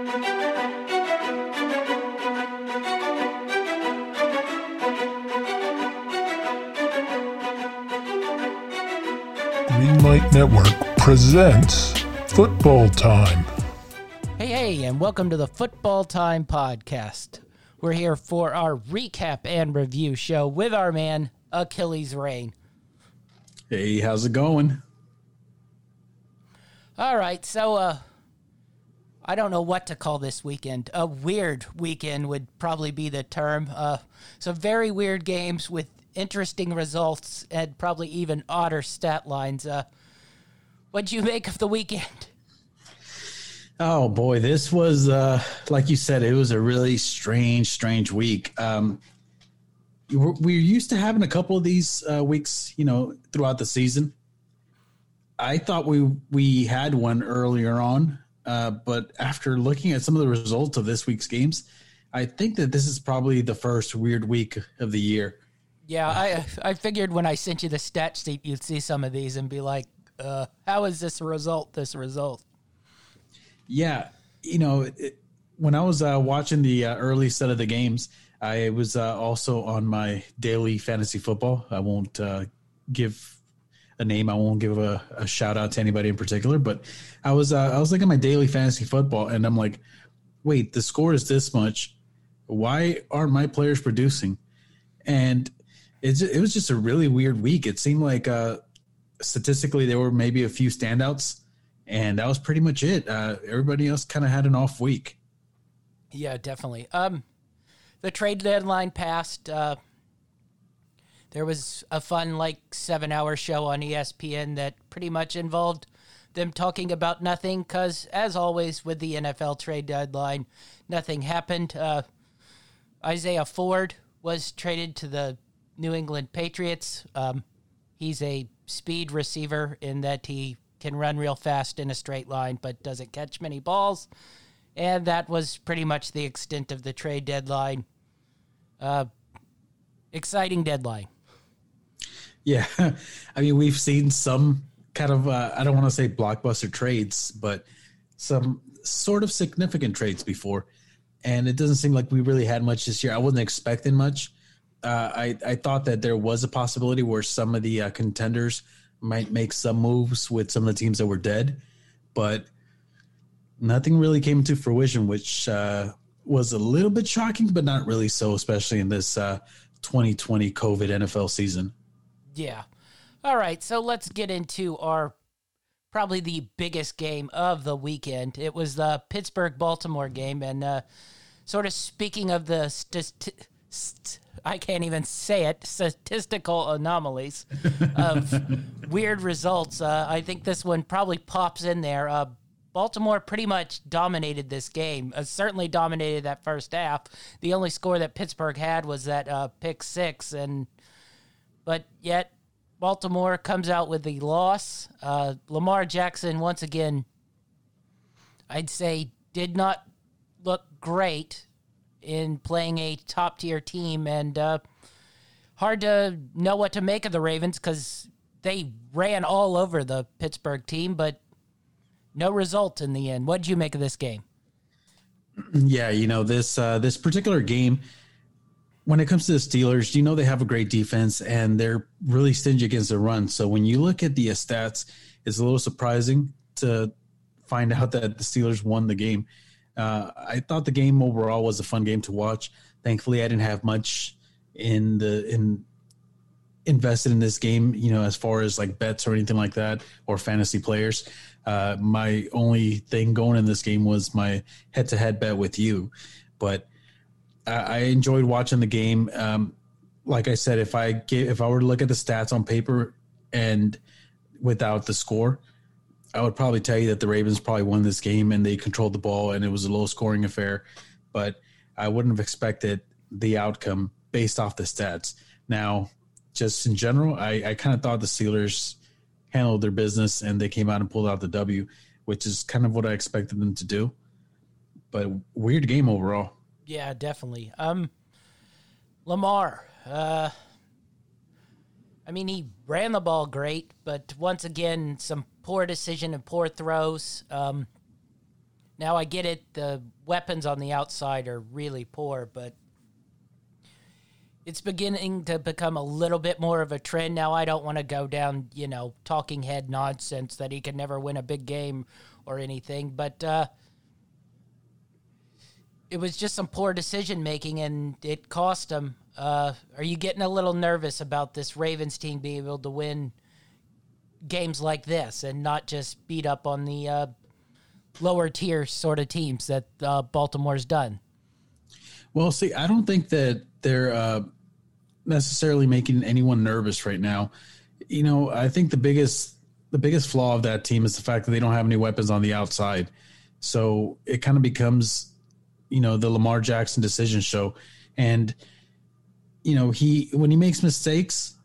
Greenlight Network presents Football Time. Hey, hey, and welcome to the Football Time Podcast. We're here for our recap and review show with our man, Achilles Rain. Hey, how's it going? All right, so uh I don't know what to call this weekend. A weird weekend would probably be the term. Uh some very weird games with interesting results and probably even odder stat lines. Uh what'd you make of the weekend? Oh boy, this was uh like you said, it was a really strange, strange week. Um we're, used to having a couple of these uh, weeks, you know, throughout the season. I thought we we had one earlier on, uh, but after looking at some of the results of this week's games, I think that this is probably the first weird week of the year. Yeah, I I figured when I sent you the stat sheet, you'd see some of these and be like, uh, "How is this result? This result?" Yeah, you know, it, when I was uh, watching the uh, early set of the games, I was uh, also on my daily fantasy football. I won't uh, give a name. I won't give a, a, shout out to anybody in particular, but I was uh, I was looking at my daily fantasy football, and I'm like, wait, the score is this much. Why aren't my players producing? And it's it was just a really weird week. It seemed like uh, statistically there were maybe a few standouts, and that was pretty much it. Uh, everybody else kind of had an off week. Yeah, definitely. Um, the trade deadline passed. Uh, there was a fun, like, seven hour show on ESPN that pretty much involved them talking about nothing because, as always, with the NFL trade deadline, nothing happened. Uh, Isaiah Ford was traded to the New England Patriots. Um, he's a speed receiver in that he can run real fast in a straight line but doesn't catch many balls. And that was pretty much the extent of the trade deadline. Uh, exciting deadline. Yeah, I mean we've seen some kind of uh, I don't want to say blockbuster trades, but some sort of significant trades before, and it doesn't seem like we really had much this year. I wasn't expecting much. Uh, I I thought that there was a possibility where some of the uh, contenders might make some moves with some of the teams that were dead, but nothing really came to fruition, which uh, was a little bit shocking, but not really so, especially in this 2020 uh, COVID NFL season. Yeah. All right. So let's get into our probably the biggest game of the weekend. It was the Pittsburgh Baltimore game. And uh, sort of speaking of the st- st- I can't even say it statistical anomalies of weird results, uh, I think this one probably pops in there. Uh, Baltimore pretty much dominated this game. Uh, certainly dominated that first half. The only score that Pittsburgh had was that uh, pick six, and but yet Baltimore comes out with the loss. Uh, Lamar Jackson once again, I'd say, did not look great in playing a top tier team, and uh, hard to know what to make of the Ravens because they ran all over the Pittsburgh team, but no result in the end. What did you make of this game? Yeah, you know this uh, this particular game. When it comes to the Steelers, you know they have a great defense and they're really stingy against the run. So when you look at the stats, it's a little surprising to find out that the Steelers won the game. Uh, I thought the game overall was a fun game to watch. Thankfully, I didn't have much in the in invested in this game, you know, as far as like bets or anything like that or fantasy players. Uh, my only thing going in this game was my head to head bet with you. But I, enjoyed watching the game. Um, like I said, if I get, if I were to look at the stats on paper and without the score, I would probably tell you that the Ravens probably won this game and they controlled the ball and it was a low scoring affair. But I wouldn't have expected the outcome based off the stats. Now, just in general, I, I kind of thought the Steelers handled their business and they came out and pulled out the W, which is kind of what I expected them to do. But weird game overall. Yeah, definitely. Um, Lamar. Uh, I mean, he ran the ball great, but once again, some poor decision and poor throws. Um, Now I get it, the weapons on the outside are really poor, but it's beginning to become a little bit more of a trend. Now I don't want to go down, you know, talking head nonsense that he could never win a big game or anything, but uh, it was just some poor decision making and it cost them. Uh, are you getting a little nervous about this Ravens team being able to win games like this and not just beat up on the uh, lower tier sort of teams that uh, Baltimore's done? Well, see, I don't think that they're uh, necessarily making anyone nervous right now. You know, I think the biggest the biggest flaw of that team is the fact that they don't have any weapons on the outside. So it kind of becomes, you know, the Lamar Jackson decision show. And, you know, he when he makes mistakes,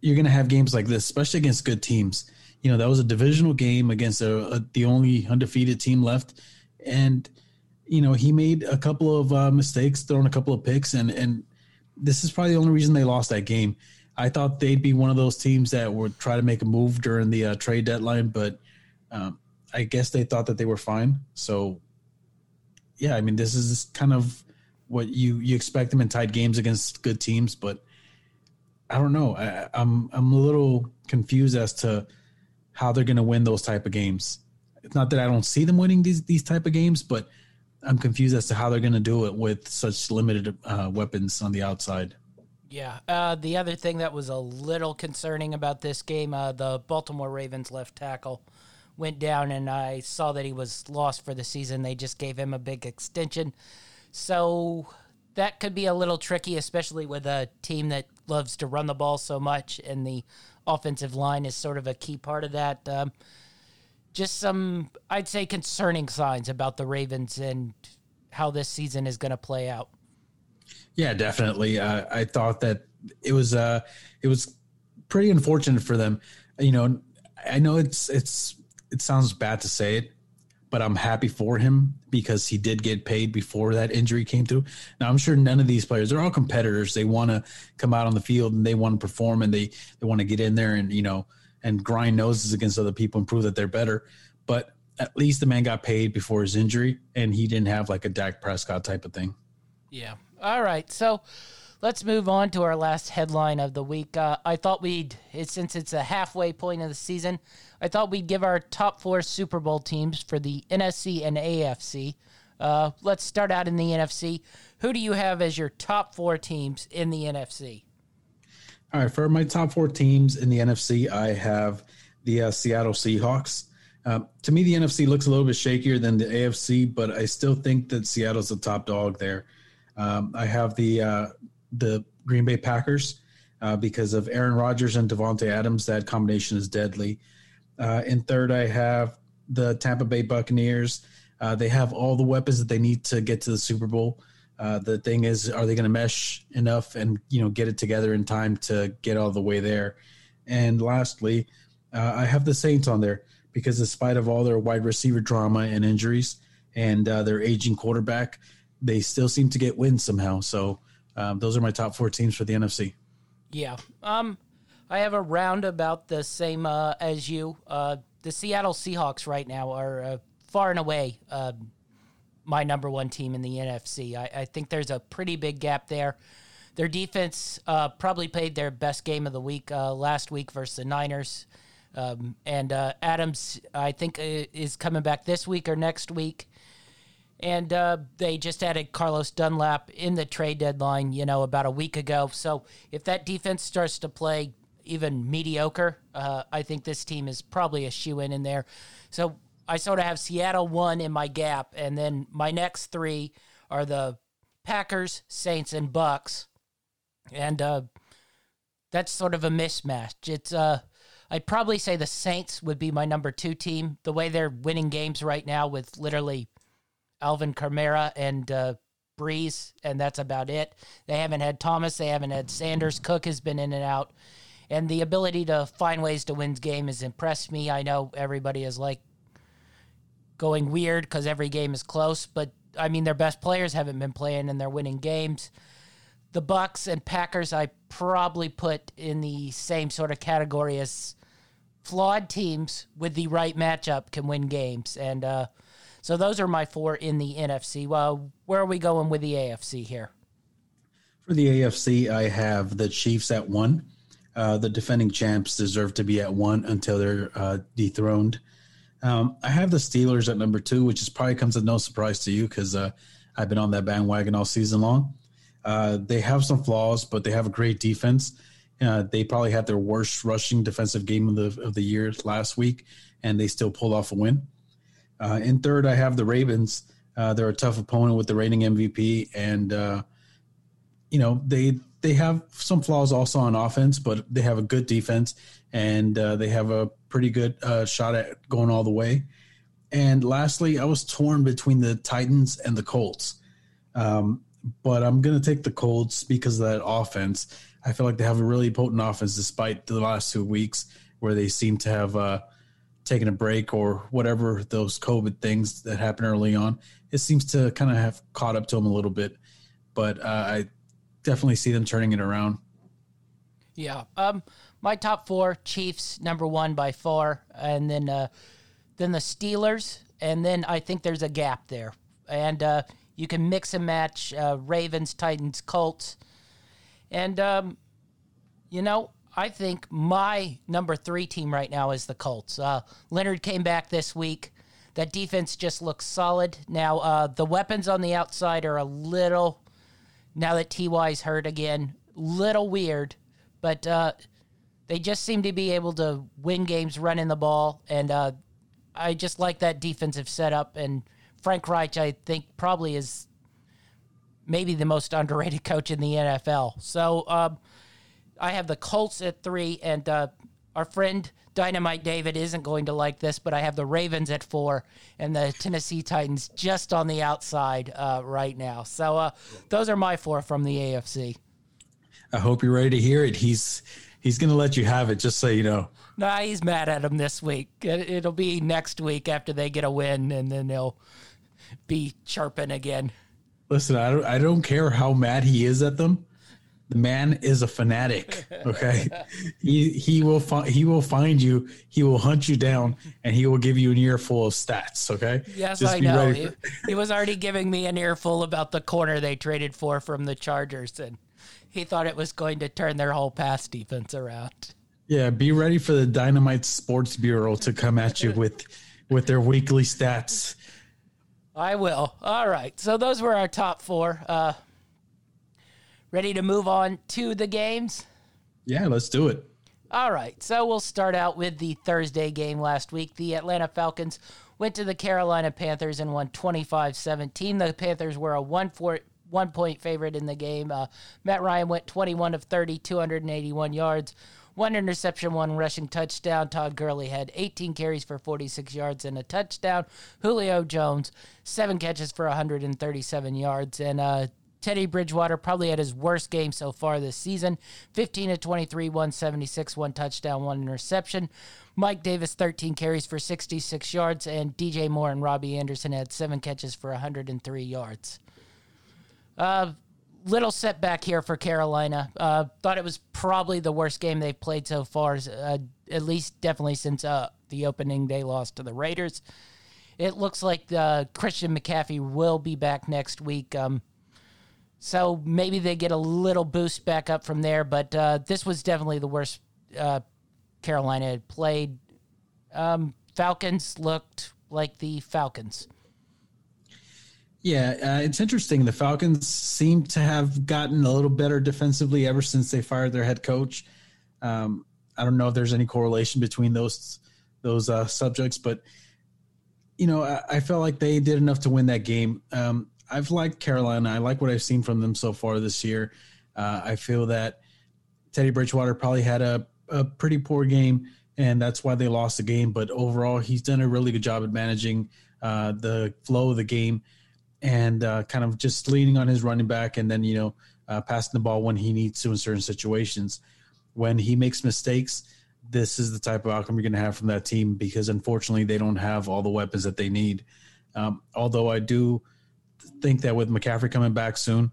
you're going to have games like this, especially against good teams. You know, that was a divisional game against a, a, the only undefeated team left, and you know he made a couple of uh, mistakes, throwing a couple of picks, and and this is probably the only reason they lost that game. I thought they'd be one of those teams that would try to make a move during the uh, trade deadline, but um, I guess they thought that they were fine. So, yeah, I mean, this is kind of what you you expect them in tight games against good teams, but I don't know. I, I'm I'm a little confused as to how they're going to win those type of games. It's not that I don't see them winning these these type of games, but I'm confused as to how they're going to do it with such limited uh, weapons on the outside. Yeah. Uh, the other thing that was a little concerning about this game, uh, the Baltimore Ravens left tackle went down, and I saw that he was lost for the season. They just gave him a big extension. So that could be a little tricky, especially with a team that loves to run the ball so much, and the offensive line is sort of a key part of that. Um, just some, I'd say, concerning signs about the Ravens and how this season is going to play out. Yeah, definitely. Uh, I thought that it was uh, it was pretty unfortunate for them. You know, I know it's it's it sounds bad to say it, but I'm happy for him because he did get paid before that injury came through. Now I'm sure none of these players, they're all competitors. They want to come out on the field and they want to perform and they, they want to get in there and, you know, and grind noses against other people and prove that they're better. But at least the man got paid before his injury and he didn't have like a Dak Prescott type of thing. Yeah. All right. So let's move on to our last headline of the week. Uh, I thought we'd, since it's a halfway point of the season, I thought we'd give our top four Super Bowl teams for the NFC and AFC. Uh, let's start out in the NFC. Who do you have as your top four teams in the NFC? All right, for my top four teams in the NFC, I have the uh, Seattle Seahawks. Uh, to me, the NFC looks a little bit shakier than the AFC, but I still think that Seattle's the top dog there. Um, I have the uh, the Green Bay Packers uh, because of Aaron Rodgers and Davante Adams. That combination is deadly. Uh, in third, I have the Tampa Bay Buccaneers. Uh, they have all the weapons that they need to get to the Super Bowl. Uh, the thing is, are they going to mesh enough and you know get it together in time to get all the way there? And lastly, uh, I have the Saints on there because, despite of all their wide receiver drama and injuries and uh, their aging quarterback, they still seem to get wins somehow. So um, those are my top four teams for the NFC. Yeah. Um, I have a round about the same uh, as you. Uh, the Seattle Seahawks right now are uh, far and away uh, my number one team in the NFC. I, I, think there's a pretty big gap there. Their defense uh, probably played their best game of the week uh, last week versus the Niners. Um, and Adams, I think, is coming back this week or next week. And they just added Carlos Dunlap in the trade deadline, you know, about a week ago. So if that defense starts to play even mediocre. Uh, I think this team is probably a shoe in in there. So I sort of have Seattle one in my gap, and then my next three are the Packers, Saints, and Bucs, and uh, that's sort of a mismatch. It's uh, I'd probably say the Saints would be my number two team. The way they're winning games right now with literally Alvin Kamara and uh, Brees, and that's about it. They haven't had Thomas, they haven't had Sanders. Cook has been in and out and the ability to find ways to win game has impressed me. I know everybody is like going weird because every game is close, but I mean their best players haven't been playing and they're winning games. The Bucs and Packers I probably put in the same sort of category as flawed teams with the right matchup can win games, and uh, So those are my four in the NFC. Well, where are we going with the AFC here? For the AFC, I have the Chiefs at one. Uh, the defending champs deserve to be at one until they're uh, dethroned. Um, I have the Steelers at number two, which is probably comes as no surprise to you because uh, I've been on that bandwagon all season long. Uh, they have some flaws, but they have a great defense. Uh, they probably had their worst rushing defensive game of the of the year last week, and they still pulled off a win. Uh, in third, I have the Ravens. they're a tough opponent with the reigning MVP, and you know they they have some flaws also on offense, but they have a good defense and uh, they have a pretty good uh, shot at going all the way. And lastly, I was torn between the Titans and the Colts, um, but I'm going to take the Colts because of that offense. I feel like they have a really potent offense despite the last two weeks where they seem to have taken a break or whatever those COVID things that happened early on. It seems to kind of have caught up to them a little bit, but uh, I definitely see them turning it around. Yeah. Um, my top four: Chiefs, number one by far, and then uh, then the Steelers, and then I think there's a gap there, and uh, you can mix and match uh, Ravens, Titans, Colts, and um, you know I think my number three team right now is the Colts. Uh, Leonard came back this week. That defense just looks solid. Now uh, the weapons on the outside are a little now that Ty's hurt again. Little weird, but uh, they just seem to be able to win games running the ball, and uh, I just like that defensive setup. And Frank Reich, I think, probably is maybe the most underrated coach in the NFL. So um, I have the Colts at three, and uh, our friend Dynamite David isn't going to like this, but I have the Ravens at four and the Tennessee Titans just on the outside uh, right now. So uh, those are my four from the AFC. I hope you're ready to hear it. He's he's going to let you have it, just so you know. Nah, he's mad at him this week. It'll be next week after they get a win, and then they'll be chirping again. Listen, I don't I don't care how mad he is at them the man is a fanatic. Okay, he he will find he will find you. He will hunt you down, and he will give you an earful of stats. Okay. Yes, Just I know. He, he, was already giving me an earful about the corner they traded for from the Chargers, and he thought it was going to turn their whole pass defense around. Yeah, be ready for the Dynamite Sports Bureau to come at you with with their weekly stats. I will. All right. So those were our top four. Uh, Ready to move on to the games? Yeah, let's do it. All right. So we'll start out with the Thursday game last week. The Atlanta Falcons went to the Carolina Panthers and won 25 17. The Panthers were a one, four, one point favorite in the game. Uh, Matt Ryan went 21 of 30, 281 yards, one interception, one rushing touchdown. Todd Gurley had 18 carries for 46 yards and a touchdown. Julio Jones, seven catches for 137 yards. And uh, Teddy Bridgewater probably had his worst game so far this season 15 to 23, 176, one touchdown, one interception. Mike Davis, 13 carries for 66 yards, and DJ Moore and Robbie Anderson had seven catches for 103 yards. Uh, little setback here for Carolina. Uh, thought it was probably the worst game they've played so far, uh, at least definitely since uh, the opening day loss to the Raiders. It looks like uh, Christian McCaffrey will be back next week. Um, so maybe they get a little boost back up from there. But uh, this was definitely the worst uh, Carolina had played. Um, Falcons looked like the Falcons. Yeah, uh, it's interesting. The Falcons seem to have gotten a little better defensively ever since they fired their head coach. Um, I don't know if there's any correlation between those those uh, subjects, but you know, I, I, felt like they did enough to win that game. Um, I've liked Carolina. I like what I've seen from them so far this year. Uh, I feel that Teddy Bridgewater probably had a, a pretty poor game, and that's why they lost the game. But overall, he's done a really good job at managing uh, the flow of the game and uh, kind of just leaning on his running back and then, you know, uh, passing the ball when he needs to in certain situations. When he makes mistakes, this is the type of outcome you're going to have from that team because unfortunately they don't have all the weapons that they need. Um, although I do think that with McCaffrey coming back soon,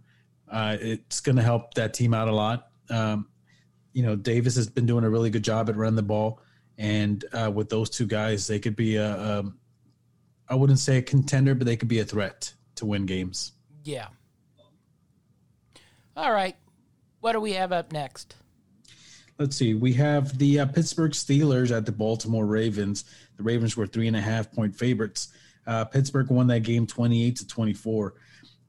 uh, it's going to help that team out a lot. Um, you know, Davis has been doing a really good job at running the ball, and uh, with those two guys, they could be a, a, I wouldn't say a contender, but they could be a threat to win games. Yeah. All right. What do we have up next? Let's see. We have the uh, Pittsburgh Steelers at the Baltimore Ravens. The Ravens were three and a half point favorites. Uh, Pittsburgh won that game 28 to 24.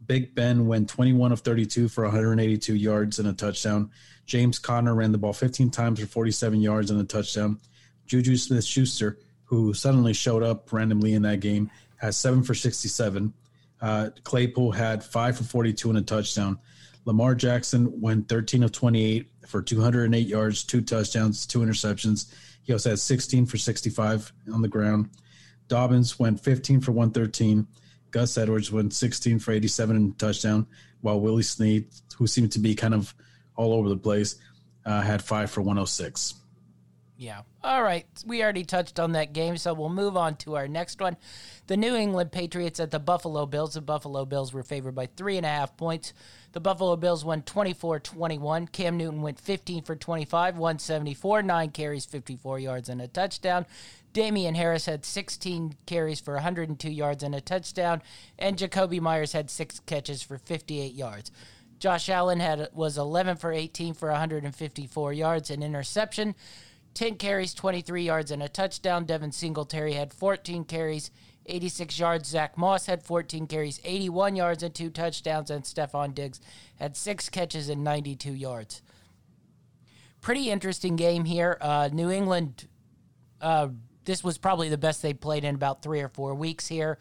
Big Ben went 21 of 32 for 182 yards and a touchdown. James Conner ran the ball 15 times for 47 yards and a touchdown. Juju Smith Schuster, who suddenly showed up randomly in that game, has seven for 67. Uh, Claypool had five for 42 and a touchdown. Lamar Jackson went 13 of 28 for 208 yards, two touchdowns, two interceptions. He also had 16 for 65 on the ground. Dobbins went 15 for 113. Gus Edwards went 16 for 87 and touchdown, while Willie Snead, who seemed to be kind of all over the place, uh, had five for 106. Yeah. All right. We already touched on that game, so we'll move on to our next one. The New England Patriots at the Buffalo Bills. The Buffalo Bills were favored by three and a half points. The Buffalo Bills won 24 21. Cam Newton went 15 for 25, 174, nine carries, 54 yards, and a touchdown. Damien Harris had 16 carries for 102 yards and a touchdown, and Jakobi Meyers had six catches for 58 yards. Josh Allen had was 11 for 18 for 154 yards and interception. 10 carries, 23 yards, and a touchdown. Devin Singletary had 14 carries, 86 yards. Zach Moss had 14 carries, 81 yards, and two touchdowns. And Stefon Diggs had six catches and 92 yards. Pretty interesting game here. Uh, New England, uh, this was probably the best they played in about three or four weeks here.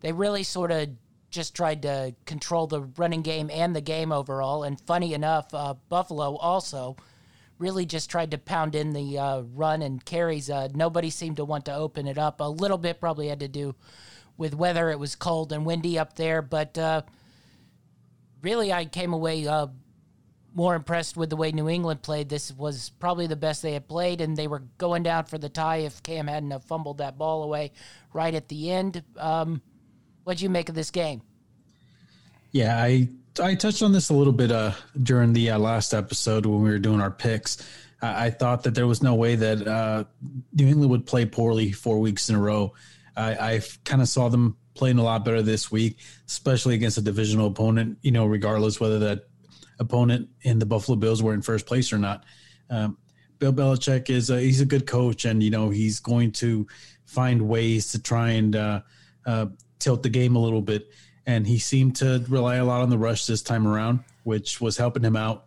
They really sort of just tried to control the running game and the game overall. And funny enough, uh, Buffalo also really just tried to pound in the uh, run and carries. Uh, nobody seemed to want to open it up. A little bit probably had to do with weather. It was cold and windy up there, but uh, really I came away uh, more impressed with the way New England played. This was probably the best they had played, and they were going down for the tie if Cam hadn't have fumbled that ball away right at the end. Um, what'd you make of this game? Yeah, I I touched on this a little bit uh, during the uh, last episode when we were doing our picks. I, I thought that there was no way that uh, New England would play poorly four weeks in a row. I, I kind of saw them playing a lot better this week, especially against a divisional opponent. You know, regardless whether that opponent in the Buffalo Bills were in first place or not. Um, Bill Belichick is a, he's a good coach, and you know he's going to find ways to try and uh, uh, tilt the game a little bit and he seemed to rely a lot on the rush this time around, which was helping him out.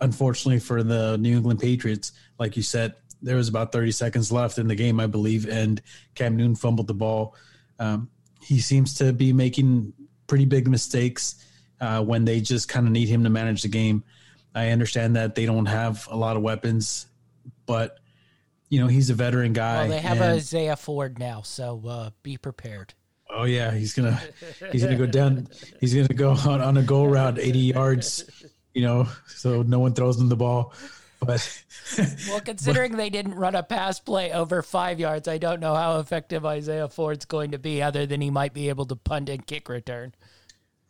Unfortunately for the New England Patriots, like you said, there was about 30 seconds left in the game, I believe, and Cam Newton fumbled the ball. Um, he seems to be making pretty big mistakes uh, when they just kind of need him to manage the game. I understand that they don't have a lot of weapons, but you know he's a veteran guy. Well, they have and, Isaiah Ford now, so uh, be prepared. Oh yeah, he's gonna he's gonna go down. He's gonna go on, on a goal route, eighty yards. You know, so no one throws him the ball. But well, considering but, they didn't run a pass play over five yards, I don't know how effective Isaiah Ford's going to be, other than he might be able to punt and kick return.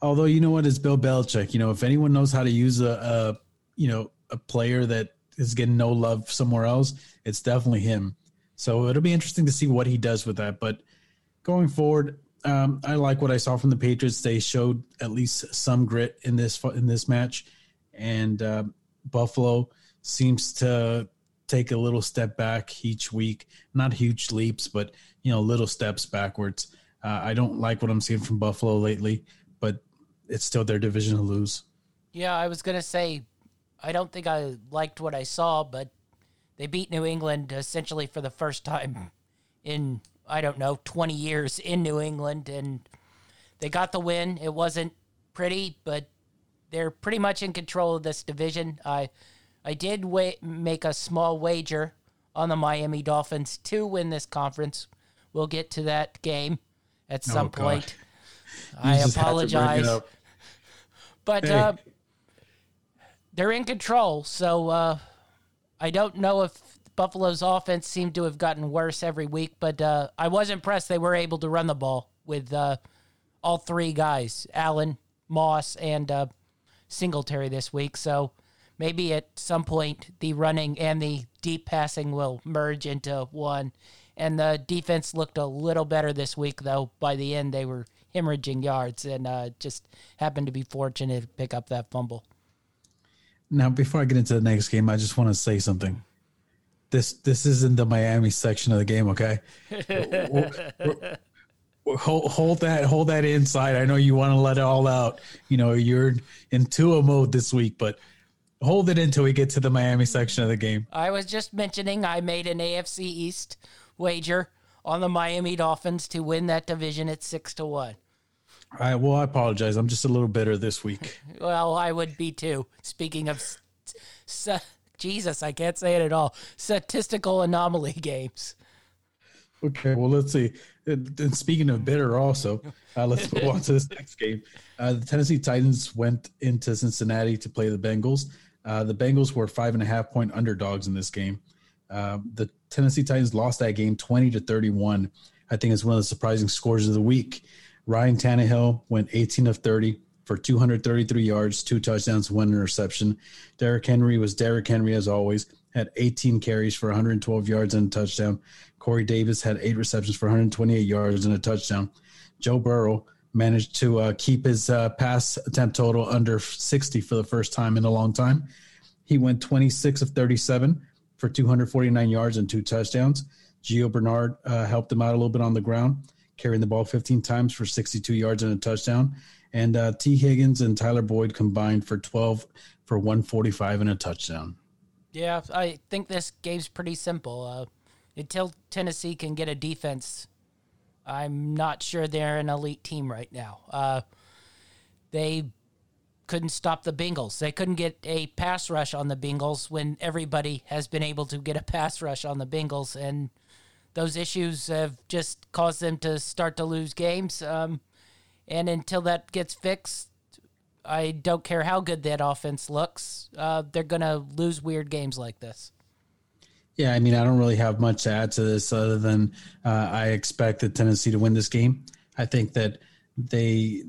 Although you know what, it's Bill Belichick. You know, if anyone knows how to use a, a you know a player that is getting no love somewhere else, it's definitely him. So it'll be interesting to see what he does with that. But going forward, um, I like what I saw from the Patriots. They showed at least some grit in this in this match, and uh, Buffalo seems to take a little step back each week. Not huge leaps, but you know, little steps backwards. Uh, I don't like what I'm seeing from Buffalo lately, it's still their division to lose. Yeah, I was gonna say, I don't think I liked what I saw, but they beat New England essentially for the first time in I don't know, 20 years in New England, and they got the win. It wasn't pretty, but they're pretty much in control of this division. I I did wa- make a small wager on the Miami Dolphins to win this conference. We'll get to that game at oh, some oh, point. I apologize. But hey. uh, they're in control, so uh, I don't know if Buffalo's offense seemed to have gotten worse every week, but uh, I was impressed they were able to run the ball with uh, all three guys, Allen, Moss, and uh, Singletary this week. So maybe at some point the running and the deep passing will merge into one, And the defense looked a little better this week, though. By the end, they were hemorrhaging yards and uh, just happened to be fortunate to pick up that fumble. Now, before I get into the next game, I just want to say something. This this isn't the Miami section of the game, okay? hold, hold that hold that inside. I know you want to let it all out. You know, you're in Tua mode this week, but hold it until we get to the Miami section of the game. I was just mentioning I made an AFC East wager on the Miami Dolphins to win that division at six to one. All right. Well, I apologize. I'm just a little bitter this week. well, I would be too. Speaking of, Jesus, I can't say it at all. Statistical anomaly games. Okay. Well, let's see. And speaking of bitter, also, uh, let's move on to this next game. Uh, the Tennessee Titans went into Cincinnati to play the Bengals. Uh, the Bengals were five and a half point underdogs in this game. Uh, the Tennessee Titans lost that game 20 to 31. I think it's one of the surprising scores of the week. Ryan Tannehill went 18 of 30 for 233 yards, two touchdowns, one interception. Derrick Henry was Derrick Henry as always, had 18 carries for 112 yards and a touchdown. Corey Davis had eight receptions for 128 yards and a touchdown. Joe Burrow managed to uh, keep his uh, pass attempt total under 60 for the first time in a long time. He went 26 of 37 for 249 yards and two touchdowns. Gio Bernard uh, helped him out a little bit on the ground, carrying the ball 15 times for 62 yards and a touchdown. And uh, Tee Higgins and Tyler Boyd combined for 12 for 145 and a touchdown. Yeah, I think this game's pretty simple. Uh, until Tennessee can get a defense, I'm not sure they're an elite team right now. Uh, they couldn't stop the Bengals. They couldn't get a pass rush on the Bengals when everybody has been able to get a pass rush on the Bengals, and those issues have just caused them to start to lose games. Um, and until that gets fixed, I don't care how good that offense looks. Uh, they're going to lose weird games like this. Yeah, I mean, I don't really have much to add to this other than uh, I expect the Tennessee to win this game. I think that they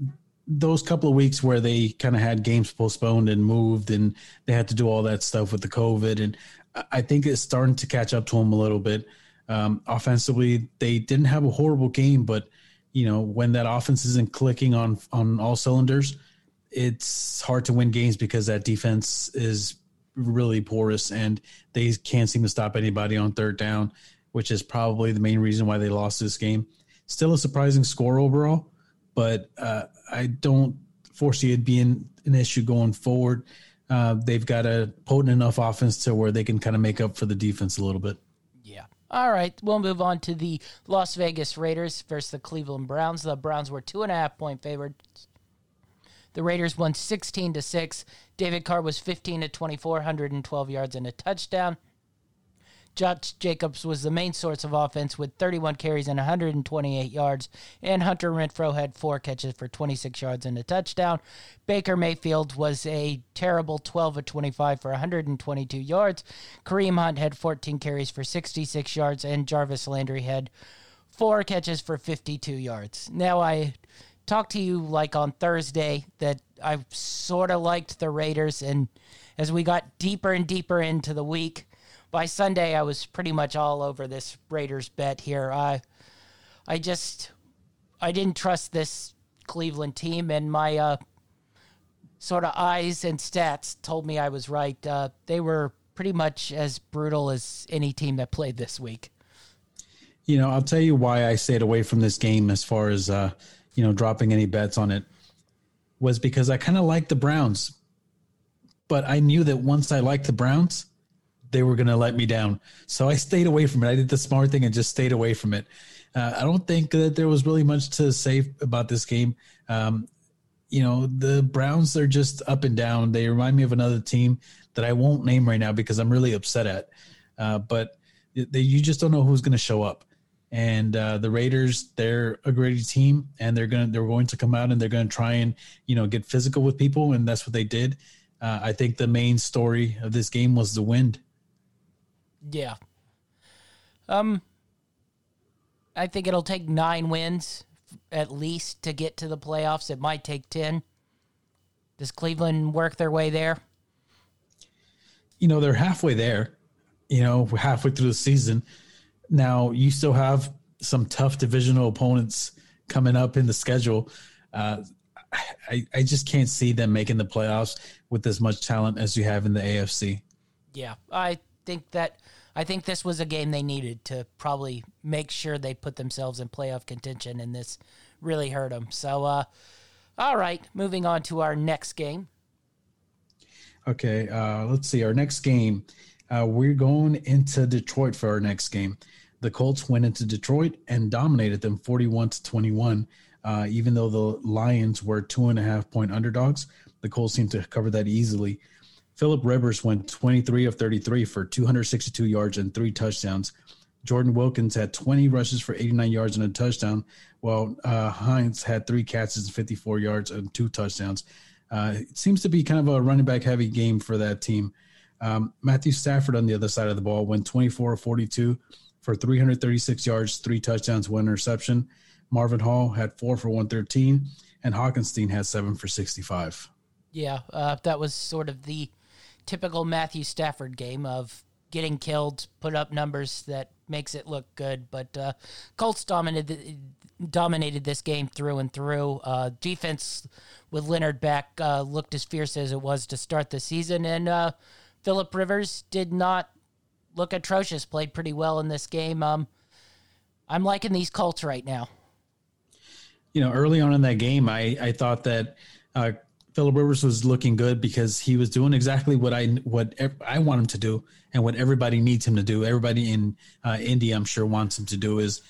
those couple of weeks where they kind of had games postponed and moved and they had to do all that stuff with the COVID. And I think it's starting to catch up to them a little bit. Um, offensively, they didn't have a horrible game, but you know, when that offense isn't clicking on, on all cylinders, it's hard to win games because that defense is really porous and they can't seem to stop anybody on third down, which is probably the main reason why they lost this game. Still a surprising score overall, but uh, I don't foresee it being an issue going forward. Uh, they've got a potent enough offense to where they can kind of make up for the defense a little bit. All right. We'll move on to the Las Vegas Raiders versus the Cleveland Browns. The Browns were two and a half point favorites. The Raiders won 16 to 6. David Carr was 15 to 24, 112 yards and a touchdown. Josh Jacobs was the main source of offense with 31 carries and 128 yards, and Hunter Renfrow had four catches for 26 yards and a touchdown. Baker Mayfield was a terrible 12 of 25 for 122 yards. Kareem Hunt had 14 carries for 66 yards, and Jarvis Landry had four catches for 52 yards. Now, I talked to you like on Thursday that I sort of liked the Raiders, and as we got deeper and deeper into the week, by Sunday, I was pretty much all over this Raiders bet here. I, I just, I didn't trust this Cleveland team, and my uh, sort of eyes and stats told me I was right. Uh, they were pretty much as brutal as any team that played this week. You know, I'll tell you why I stayed away from this game as far as, uh, you know, dropping any bets on it was because I kind of liked the Browns. But I knew that once I liked the Browns, they were going to let me down. So I stayed away from it. I did the smart thing and just stayed away from it. Uh, I don't think that there was really much to say about this game. Um, you know, the Browns are just up and down. They remind me of another team that I won't name right now because I'm really upset at. Uh, but they, you just don't know who's going to show up. And uh, the Raiders, they're a great team, and they're gonna they're going to come out and they're going to try and you know get physical with people, and that's what they did. Uh, I think the main story of this game was the wind. Yeah. Um, I think it'll take nine wins at least to get to the playoffs. It might take 10. Does Cleveland work their way there? You know, they're halfway there, you know, halfway through the season. now you still have some tough divisional opponents coming up in the schedule. Uh, I, I just can't see them making the playoffs with as much talent as you have in the AFC. Yeah, I think that I think this was a game they needed to probably make sure they put themselves in playoff contention, and this really hurt them. So, uh, all right, moving on to our next game. Okay, uh, let's see. Our next game, uh, we're going into Detroit for our next game. The Colts went into Detroit and dominated them 41 to 21. Uh, even though the Lions were two and a half point underdogs, the Colts seemed to cover that easily. Philip Rivers went 23 of 33 for 262 yards and three touchdowns. Jordan Wilkins had 20 rushes for 89 yards and a touchdown, while uh, Hines had three catches and 54 yards and two touchdowns. Uh, it seems to be kind of a running back heavy game for that team. Um, Matthew Stafford on the other side of the ball went 24 of 42 for 336 yards, three touchdowns, one interception. Marvin Hall had four for 113, and Hockenstein had seven for 65. Yeah, uh, that was sort of the typical Matthew Stafford game of getting killed, put up numbers that makes it look good. But uh, Colts dominated dominated this game through and through. Uh, defense with Leonard back uh, looked as fierce as it was to start the season, and uh, Philip Rivers did not look atrocious. Played pretty well in this game. Um, I'm liking these Colts right now. You know, early on in that game, I I thought that uh, Philip Rivers was looking good because he was doing exactly what I what I want him to do and what everybody needs him to do. Everybody in uh, India, I'm sure, wants him to do is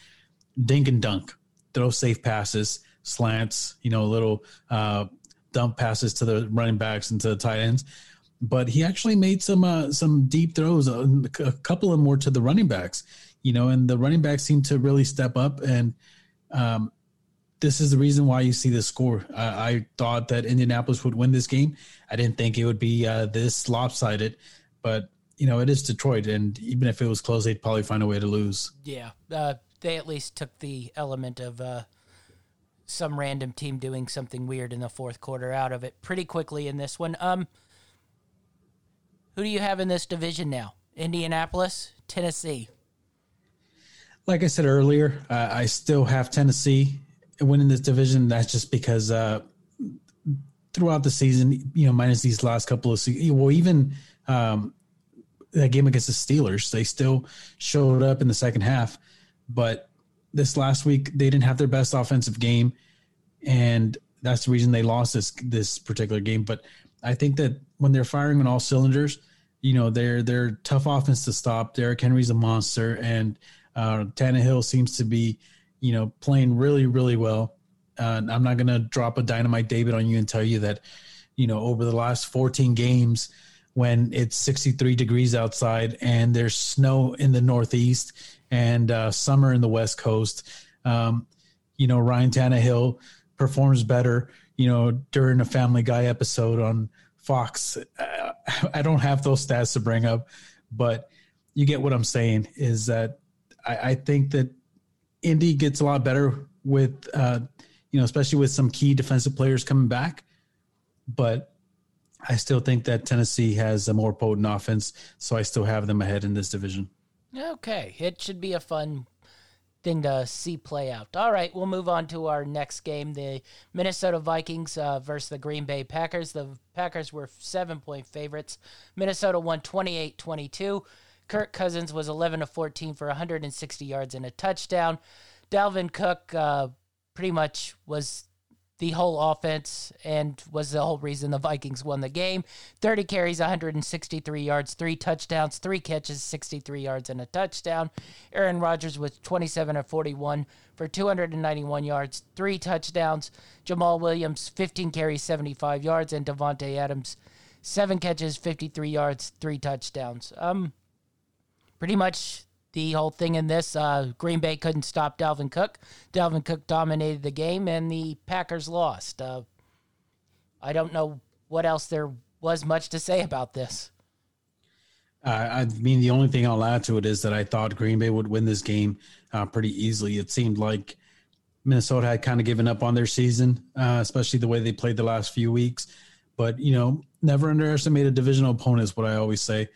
dink and dunk, throw safe passes, slants, you know, little uh, dump passes to the running backs and to the tight ends. But he actually made some uh, some deep throws, uh, a couple of more to the running backs, you know, and the running backs seemed to really step up and. Um, this is the reason why you see the score. I, I, thought that Indianapolis would win this game. I didn't think it would be uh, this lopsided, but you know it is Detroit, and even if it was close, they'd probably find a way to lose. Yeah, uh, they at least took the element of uh, some random team doing something weird in the fourth quarter out of it pretty quickly in this one. Um, who do you have in this division now? Indianapolis, Tennessee. Like I said earlier, uh, I still have Tennessee winning this division. That's just because uh, throughout the season, you know, minus these last couple of seasons, well, even um, that game against the Steelers, they still showed up in the second half. But this last week, they didn't have their best offensive game, and that's the reason they lost this this particular game. But I think that when they're firing on all cylinders, you know, they're they're tough offense to stop. Derrick Henry's a monster, and uh, Tannehill seems to be you know, playing really, really well. Uh, I'm not going to drop a dynamite David on you and tell you that, you know, over the last 14 games, when it's 63 degrees outside and there's snow in the Northeast and uh, summer in the West Coast, um, you know, Ryan Tannehill performs better, you know, during a Family Guy episode on Fox. I don't have those stats to bring up, but you get what I'm saying is that I, I think that Indy gets a lot better with, uh, you know, especially with some key defensive players coming back. But I still think that Tennessee has a more potent offense, so I still have them ahead in this division. Okay, it should be a fun thing to see play out. All right, we'll move on to our next game the Minnesota Vikings uh, versus the Green Bay Packers. The Packers were seven point favorites. Minnesota won 28 22. Kirk Cousins was 11 to 14 for 160 yards and a touchdown. Dalvin Cook uh, pretty much was the whole offense and was the whole reason the Vikings won the game. 30 carries, 163 yards, three touchdowns, three catches, 63 yards, and a touchdown. Aaron Rodgers was 27 of 41 for 291 yards, three touchdowns. Jamaal Williams, 15 carries, 75 yards, and Davante Adams, seven catches, 53 yards, three touchdowns. Um, pretty much the whole thing in this. Uh, Green Bay couldn't stop Dalvin Cook. Dalvin Cook dominated the game, and the Packers lost. Uh, I don't know what else there was much to say about this. Uh, I mean, the only thing I'll add to it is that I thought Green Bay would win this game uh, pretty easily. It seemed like Minnesota had kind of given up on their season, uh, especially the way they played the last few weeks. But, you know, never underestimate a divisional opponent, is what I always say.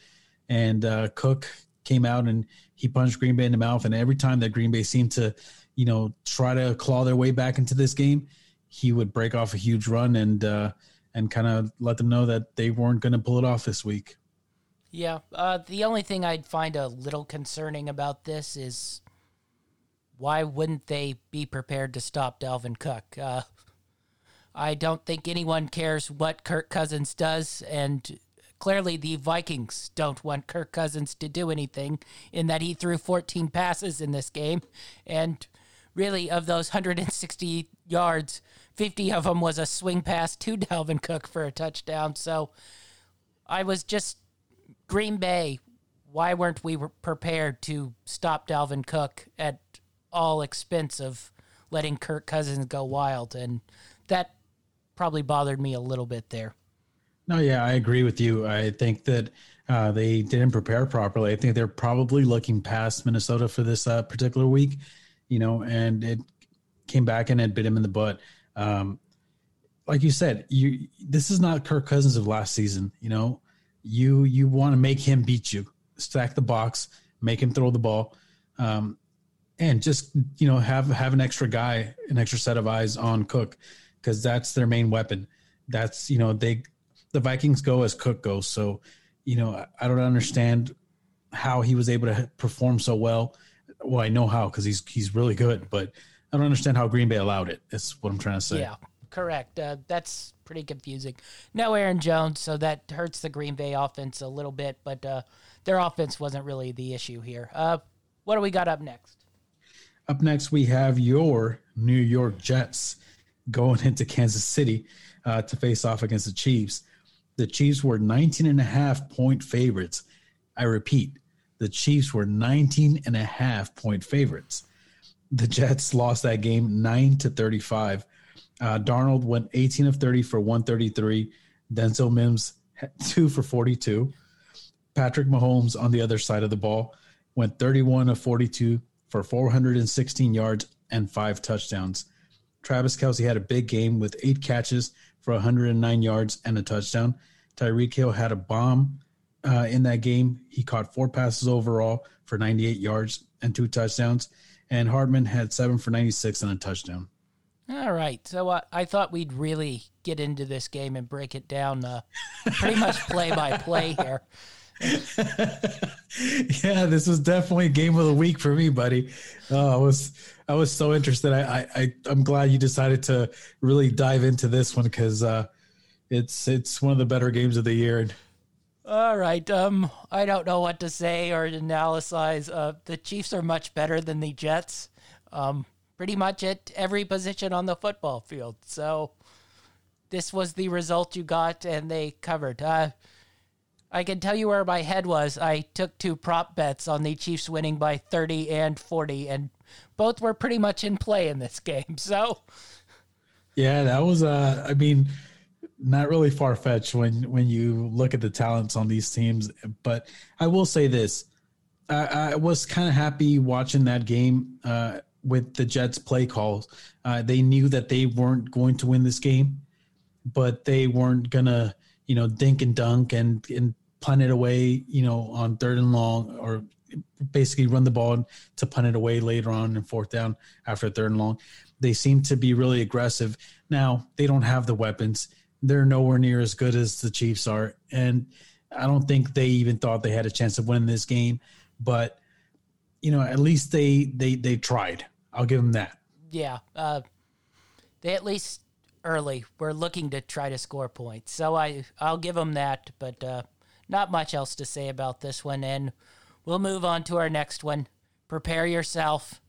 And uh, Cook came out and he punched Green Bay in the mouth. And every time that Green Bay seemed to, you know, try to claw their way back into this game, he would break off a huge run and uh, and kind of let them know that they weren't going to pull it off this week. Yeah, uh, the only thing I'd find a little concerning about this is why wouldn't they be prepared to stop Dalvin Cook? Uh, I don't think anyone cares what Kirk Cousins does, and clearly the Vikings don't want Kirk Cousins to do anything in that he threw 14 passes in this game, and really of those 160 yards, 50 of them was a swing pass to Dalvin Cook for a touchdown. So I was just Green Bay. Why weren't we prepared to stop Dalvin Cook at all expense of letting Kirk Cousins go wild? And that probably bothered me a little bit there. No, yeah, I agree with you. I think that uh, they didn't prepare properly. I think they're probably looking past Minnesota for this uh, particular week, you know, and it came back and it bit him in the butt. Um, like you said, you this is not Kirk Cousins of last season. You know, you you want to make him beat you, stack the box, make him throw the ball, um, and just you know have have an extra guy, an extra set of eyes on Cook because that's their main weapon. That's you know they the Vikings go as Cook goes. So you know I don't understand how he was able to perform so well. Well, I know how because he's he's really good, but I don't understand how Green Bay allowed it. That's what I'm trying to say. Yeah, correct. Uh, that's pretty confusing. No Aaron Jones, so that hurts the Green Bay offense a little bit, but uh, their offense wasn't really the issue here. Uh, what do we got up next? Up next, we have your New York Jets going into Kansas City uh, to face off against the Chiefs. The Chiefs were 19 and a half point favorites. I repeat, the Chiefs were 19 and a half point favorites. The Jets lost that game 9 to 35. Uh, Darnold went 18 of 30 for 133. Denzel Mims, 2 for 42. Patrick Mahomes on the other side of the ball went 31 of 42 for 416 yards and five touchdowns. Travis Kelce had a big game with eight catches for 109 yards and a touchdown. Tyreek Hill had a bomb uh, in that game. He caught four passes overall for 98 yards and two touchdowns. And Hardman had seven for 96 and a touchdown. All right. So uh, I thought we'd really get into this game and break it down uh, pretty much play by play here. yeah, this was definitely game of the week for me, buddy. Oh, I was I was so interested. I I I'm glad you decided to really dive into this one because uh, it's it's one of the better games of the year. All right. Um, I don't know what to say or analyze. Uh, the Chiefs are much better than the Jets. Um, pretty much at every position on the football field. So this was the result you got, and they covered. Uh, I can tell you where my head was. I took two prop bets on the Chiefs winning by 30 and 40, and both were pretty much in play in this game. So, yeah, that was, uh, I mean, not really far fetched when when you look at the talents on these teams. But I will say this: I, I was kind of happy watching that game uh, with the Jets' play calls. Uh, they knew that they weren't going to win this game, but they weren't gonna you know, dink and dunk and, and punt it away, you know, on third and long or basically run the ball to punt it away later on and fourth down after third and long. They seem to be really aggressive. Now, they don't have the weapons. They're nowhere near as good as the Chiefs are. And I don't think they even thought they had a chance of winning this game. But, you know, at least they they they tried. I'll give them that. Yeah. Uh, they at least early. We're looking to try to score points. So I I'll give them that, but uh, not much else to say about this one. And we'll move on to our next one. Prepare yourself.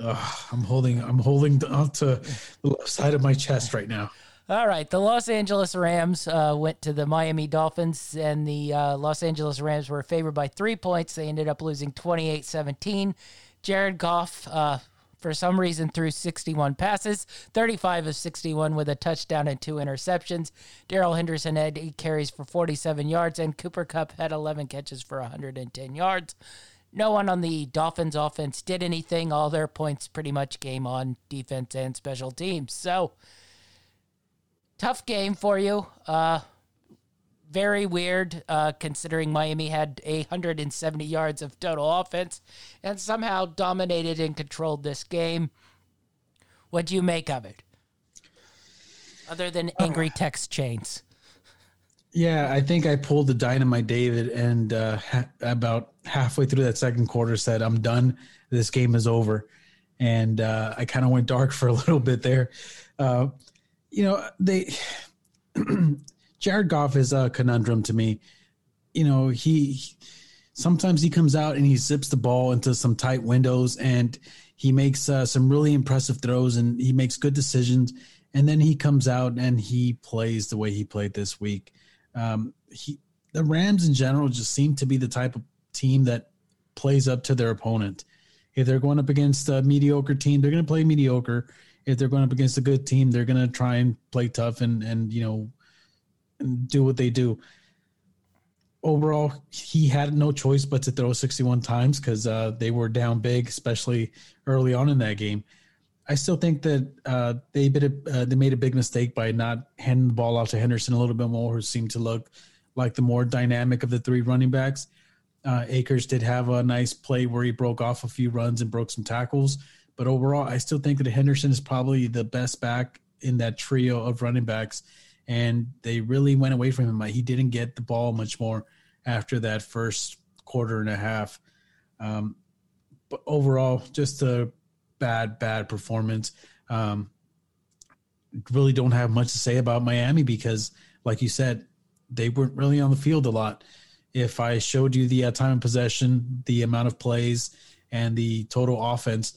I'm holding I'm holding onto the left side of my chest right now. All right, the Los Angeles Rams uh, went to the Miami Dolphins, and the uh, Los Angeles Rams were favored by three points. They ended up losing 28 17. Jared Goff uh, for some reason threw 61 passes, 35 of 61 with a touchdown and two interceptions. Darrell Henderson had eight carries for 47 yards, and Cooper Kupp had 11 catches for 110 yards. No one on the Dolphins offense did anything. All their points pretty much came on defense and special teams. So, tough game for you. Uh, very weird uh, considering Miami had 170 yards of total offense and somehow dominated and controlled this game. What do you make of it? Other than angry text chains. Yeah, I think I pulled the dynamite, David, and uh, ha- about halfway through that second quarter said, "I'm done. This game is over." And uh, I kind of went dark for a little bit there. Uh, you know, they Jared Goff is a conundrum to me. You know, he sometimes he comes out and he zips the ball into some tight windows and he makes uh, some really impressive throws and he makes good decisions. And then he comes out and he plays the way he played this week. Um, he, the Rams in general just seem to be the type of team that plays up to their opponent. If they're going up against a mediocre team, they're going to play mediocre. If they're going up against a good team, they're going to try and play tough and and you know and do what they do. Overall, he had no choice but to throw 61 times because uh, they were down big, especially early on in that game. I still think that uh, they bit a, uh, they made a big mistake by not handing the ball out to Henderson a little bit more, who seemed to look like the more dynamic of the three running backs. Uh, Akers did have a nice play where he broke off a few runs and broke some tackles, but overall, I still think that Henderson is probably the best back in that trio of running backs and they really went away from him. He didn't get the ball much more after that first quarter and a half. Um, but overall, just a bad, bad performance. Um, really don't have much to say about Miami because, like you said, they weren't really on the field a lot. If I showed you the uh, time of possession, the amount of plays, and the total offense,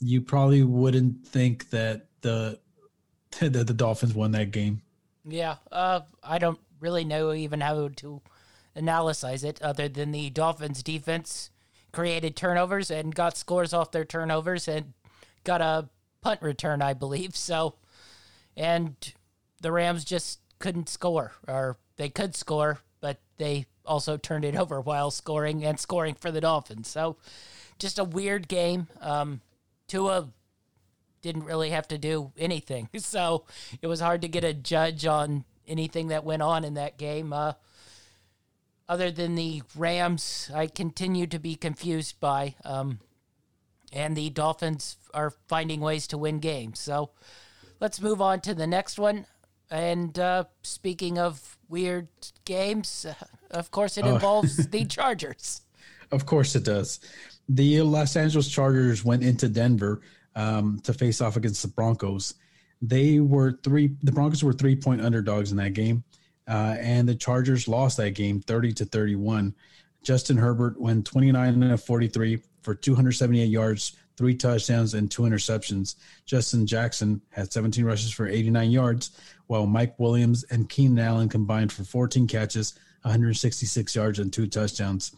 you probably wouldn't think that the that the Dolphins won that game. Yeah, uh, I don't really know even how to analyze it other than the Dolphins' defense created turnovers and got scores off their turnovers and got a punt return, I believe. So, and the Rams just couldn't score, or they could score, but they also turned it over while scoring and scoring for the Dolphins. So, just a weird game. Um, Tua didn't really have to do anything. So it was hard to get a judge on anything that went on in that game. Uh, other than the Rams, I continue to be confused by. Um, and the Dolphins are finding ways to win games. So let's move on to the next one. And uh, speaking of weird games, uh, of course, it oh. involves the Chargers. Of course, it does. The Los Angeles Chargers went into Denver um, to face off against the Broncos. They were three. The Broncos were three point underdogs in that game, uh, and the Chargers lost that game thirty to thirty one. Justin Herbert went twenty nine of forty three for two hundred seventy eight yards, three touchdowns, and two interceptions. Justin Jackson had seventeen rushes for eighty nine yards, while Mike Williams and Keenan Allen combined for fourteen catches, one hundred sixty six yards, and two touchdowns.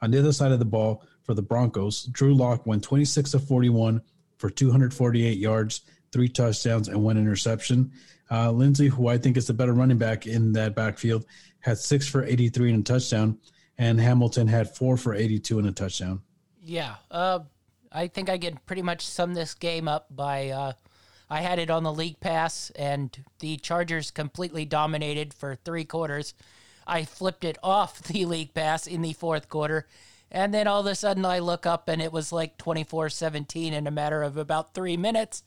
On the other side of the ball, for the Broncos, Drew Lock went 26 of 41 for 248 yards, three touchdowns, and one interception. Uh, Lindsay, who I think is the better running back in that backfield, had six for 83 and a touchdown, and Hamilton had four for 82 and a touchdown. Yeah, uh, I think I can pretty much sum this game up by uh, I had it on the league pass, and the Chargers completely dominated for three quarters. I flipped it off the league pass in the fourth quarter and then all of a sudden I look up and it was like 24 17 in a matter of about three minutes.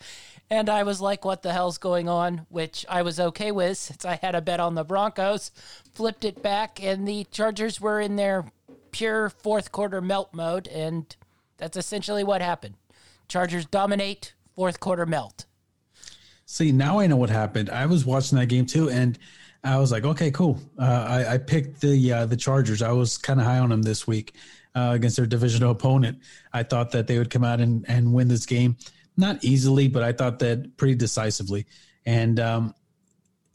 And I was like, what the hell's going on? Which I was okay with since I had a bet on the Broncos. Flipped it back, and the Chargers were in their pure fourth quarter melt mode. And that's essentially what happened. Chargers dominate, fourth quarter melt. See, now I know what happened. I was watching that game too, and I was like, okay, cool. Uh, I, I, picked the uh, the Chargers. I was kind of high on them this week, uh, against their divisional opponent. I thought that they would come out and, and win this game, not easily, but I thought that pretty decisively. And um,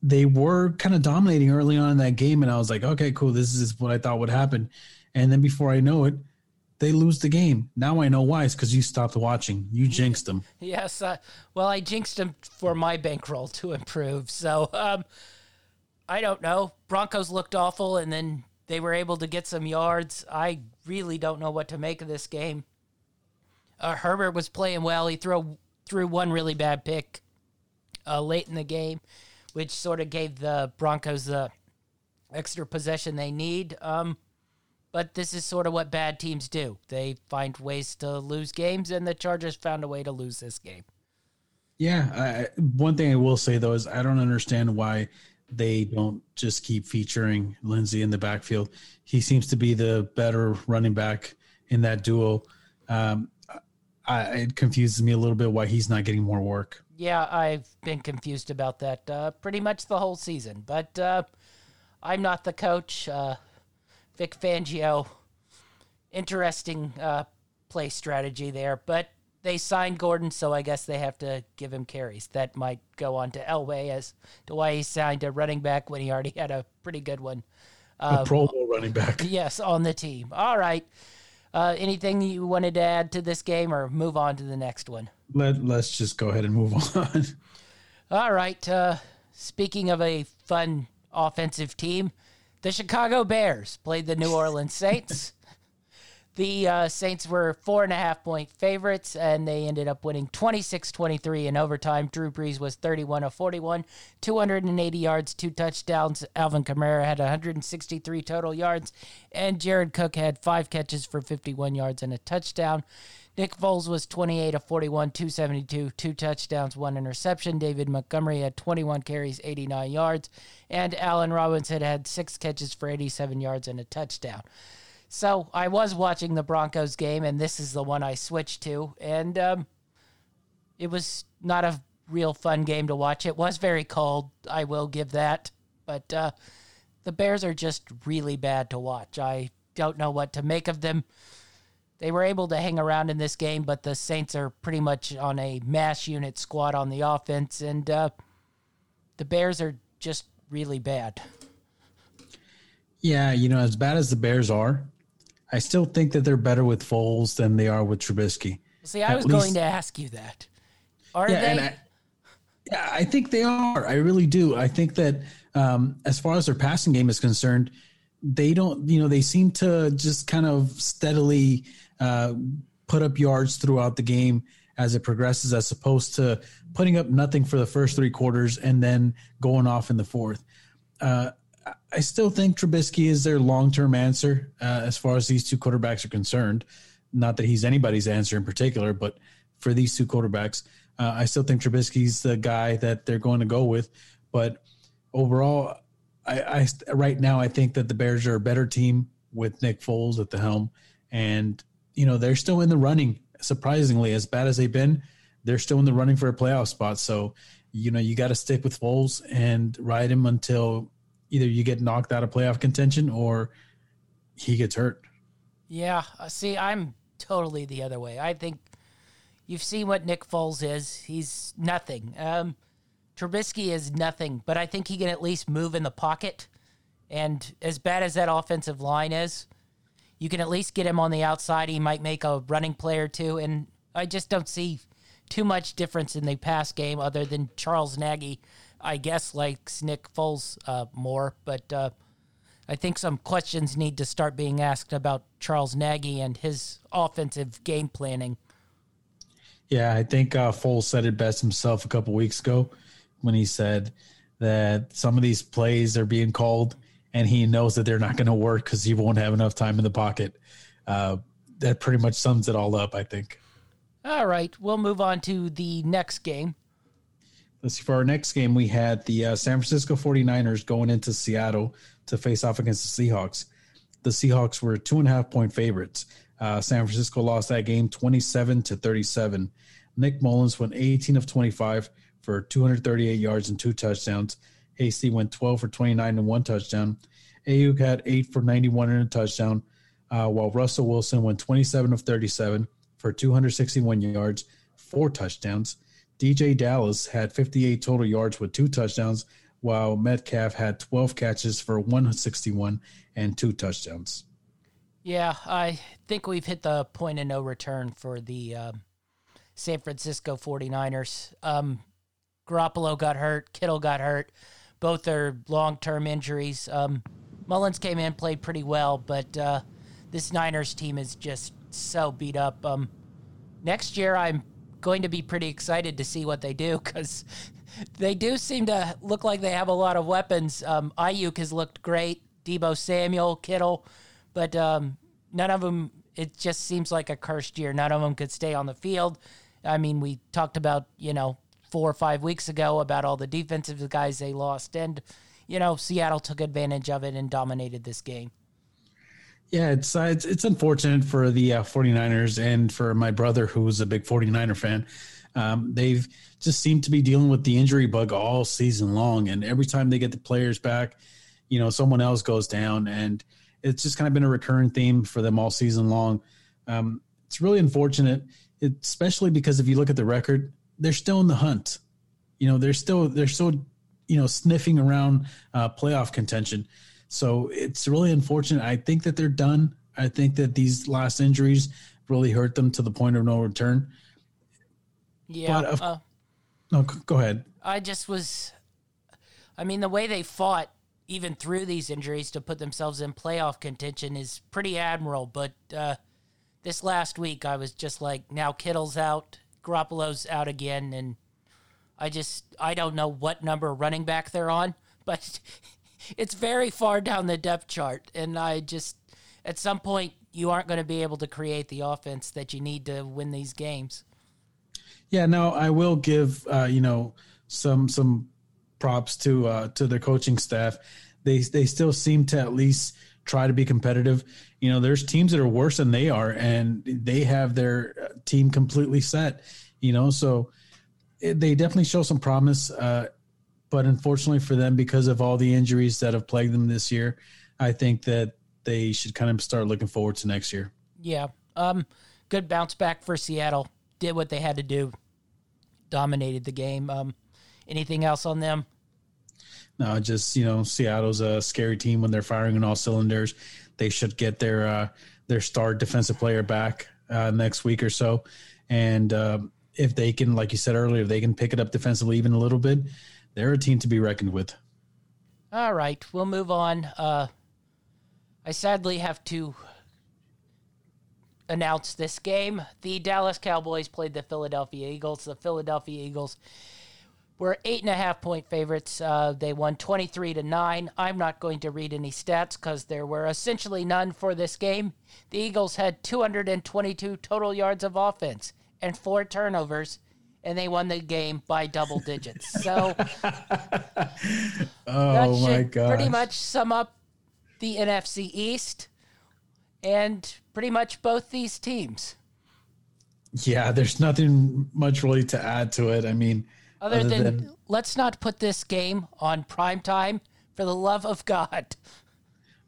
they were kind of dominating early on in that game, and I was like, okay, cool, this is what I thought would happen. And then before I know it, they lose the game. Now I know why. It's because you stopped watching. You jinxed them. Yes. Uh, well, I jinxed them for my bankroll to improve. So um, I don't know. Broncos looked awful, and then they were able to get some yards. I really don't know what to make of this game. Uh, Herbert was playing well. He threw threw one really bad pick uh, late in the game, which sort of gave the Broncos the extra possession they need. Um, but this is sort of what bad teams do. They find ways to lose games, and the Chargers found a way to lose this game. Yeah, I, one thing I will say though is I don't understand why they don't just keep featuring Lindsay in the backfield. He seems to be the better running back in that duel. Um, I, it confuses me a little bit why he's not getting more work. Yeah, I've been confused about that uh, pretty much the whole season. But uh, I'm not the coach. Uh, Vic Fangio, interesting uh, play strategy there. But they signed Gordon, so I guess they have to give him carries. That might go on to Elway as to why he signed a running back when he already had a pretty good one. a Pro Bowl running back. Yes, on the team. All right. Uh, anything you wanted to add to this game or move on to the next one? Let, let's just go ahead and move on. All right. Uh, speaking of a fun offensive team, the Chicago Bears played the New Orleans Saints. The uh, Saints were four and a half point favorites, and they ended up winning 26 23 in overtime. Drew Brees was 31 of 41, 280 yards, two touchdowns. Alvin Kamara had 163 total yards, and Jared Cook had five catches for 51 yards and a touchdown. Nick Foles was 28 of 41, 272, two touchdowns, one interception. David Montgomery had 21 carries, 89 yards, and Allen Robinson had six catches for 87 yards and a touchdown. So I was watching the Broncos game, and this is the one I switched to, and um, it was not a real fun game to watch. It was very cold, I will give that, but uh, the Bears are just really bad to watch. I don't know what to make of them. They were able to hang around in this game, but the Saints are pretty much on a mass unit squad on the offense, and uh, the Bears are just really bad. Yeah, you know, as bad as the Bears are, I still think that they're better with Foles than they are with Trubisky. See, I At was least, going to ask you that. Are yeah, they? I, yeah, I think they are. I really do. I think that um, as far as their passing game is concerned, they don't. You know, they seem to just kind of steadily uh, put up yards throughout the game as it progresses, as opposed to putting up nothing for the first three quarters and then going off in the fourth. Uh, I still think Trubisky is their long term answer uh, as far as these two quarterbacks are concerned. Not that he's anybody's answer in particular, but for these two quarterbacks, uh, I still think Trubisky's the guy that they're going to go with. But overall, I, I right now I think that the Bears are a better team with Nick Foles at the helm, and you know they're still in the running. Surprisingly, as bad as they've been, they're still in the running for a playoff spot. So you know you got to stick with Foles and ride him until either you get knocked out of playoff contention or he gets hurt. Yeah, uh, see, I'm totally the other way. I think you've seen what Nick Foles is. He's nothing. Um, Trubisky is nothing, but I think he can at least move in the pocket. And as bad as that offensive line is, you can at least get him on the outside. He might make a running play or two. And I just don't see too much difference in the pass game other than Charles Nagy I guess, likes Nick Foles uh, more, but uh, I think some questions need to start being asked about Charles Nagy and his offensive game planning. Yeah, I think uh, Foles said it best himself a couple weeks ago when he said that some of these plays are being called and he knows that they're not going to work because he won't have enough time in the pocket. Uh, that pretty much sums it all up, I think. All right, we'll move on to the next game. Let's see, for our next game, we had the uh, San Francisco 49ers going into Seattle to face off against the Seahawks. The Seahawks were two and a half point favorites. Uh, San Francisco lost that game 27 to 37. Nick Mullens went 18 of 25 for 238 yards and two touchdowns. Hasty went 12 for 29 and one touchdown. Aiyuk had 8 for 91 and a touchdown, uh, while Russell Wilson went 27 of 37 for 261 yards, four touchdowns. DeeJay Dallas had 58 total yards with two touchdowns, while Metcalf had 12 catches for 161 and two touchdowns. Yeah, I think we've hit the point of no return for the um, San Francisco 49ers. Um, Garoppolo got hurt, Kittle got hurt. Both are long term injuries. Um, Mullens came in, played pretty well, but uh, this Niners team is just so beat up. Um, next year, I'm going to be pretty excited to see what they do because they do seem to look like they have a lot of weapons. Um, Aiyuk has looked great, Deebo Samuel, Kittle, but um, none of them. It just seems like a cursed year. None of them could stay on the field. I mean, we talked about you know four or five weeks ago about all the defensive guys they lost, and you know Seattle took advantage of it and dominated this game. Yeah, it's uh, it's, it's unfortunate for the uh, 49ers and for my brother who's a big 49er fan. Um, they've just seemed to be dealing with the injury bug all season long, and every time they get the players back, you know, someone else goes down, and it's just kind of been a recurring theme for them all season long. Um, it's really unfortunate, especially because if you look at the record, they're still in the hunt. You know, they're still they're still you know sniffing around uh, playoff contention. So it's really unfortunate. I think that they're done. I think that these last injuries really hurt them to the point of no return. Yeah. But, uh, no, go ahead. I just was. I mean, the way they fought even through these injuries to put themselves in playoff contention is pretty admirable. But uh, this last week, I was just like, now Kittle's out, Garoppolo's out again, and I just I don't know what number running back they're on, but it's very far down the depth chart, and I just at some point you aren't going to be able to create the offense that you need to win these games. Yeah, no, I will give uh, you know some some props to uh, to their coaching staff. They they still seem to at least try to be competitive. You know, there's teams that are worse than they are, and they have their team completely set. You know, so it, they definitely show some promise. Uh, but unfortunately for them, because of all the injuries that have plagued them this year, I think that they should kind of start looking forward to next year. Yeah. Um, good bounce back for Seattle. Did what they had to do. Dominated the game. Um, anything else on them? No, just you know, Seattle's a scary team when they're firing on all cylinders. They should get their uh, their star defensive player back uh, next week or so, and uh, if they can, like you said earlier, if they can pick it up defensively even a little bit, they're a team to be reckoned with. All right, we'll move on. Uh, I sadly have to announce this game. The Dallas Cowboys played the Philadelphia Eagles. The Philadelphia Eagles were eight and a half point favorites. Uh, they won 23 to 9. I'm not going to read any stats because there were essentially none for this game. The Eagles had 222 total yards of offense and four turnovers and they won the game by double digits. So oh that should pretty much sum up the NFC East and pretty much both these teams. Yeah, there's nothing much really to add to it. I mean, other, other than, than let's not put this game on prime time for the love of God.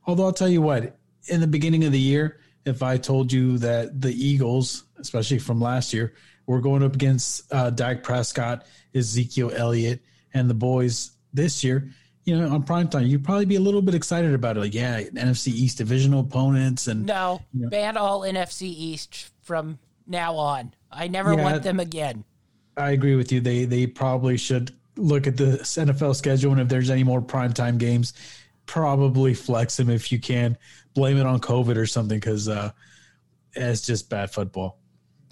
Although I'll tell you what, in the beginning of the year, if I told you that the Eagles, especially from last year, were going up against uh, Dak Prescott, Ezekiel Elliott, and the boys this year, you know, on prime time, you'd probably be a little bit excited about it. Like, yeah, NFC East divisional opponents, and no, you know. ban all NFC East from now on. I never yeah, want them again. I agree with you. They they probably should look at the NFL schedule, and if there's any more primetime games, probably flex them if you can. Blame it on COVID or something because uh, it's just bad football.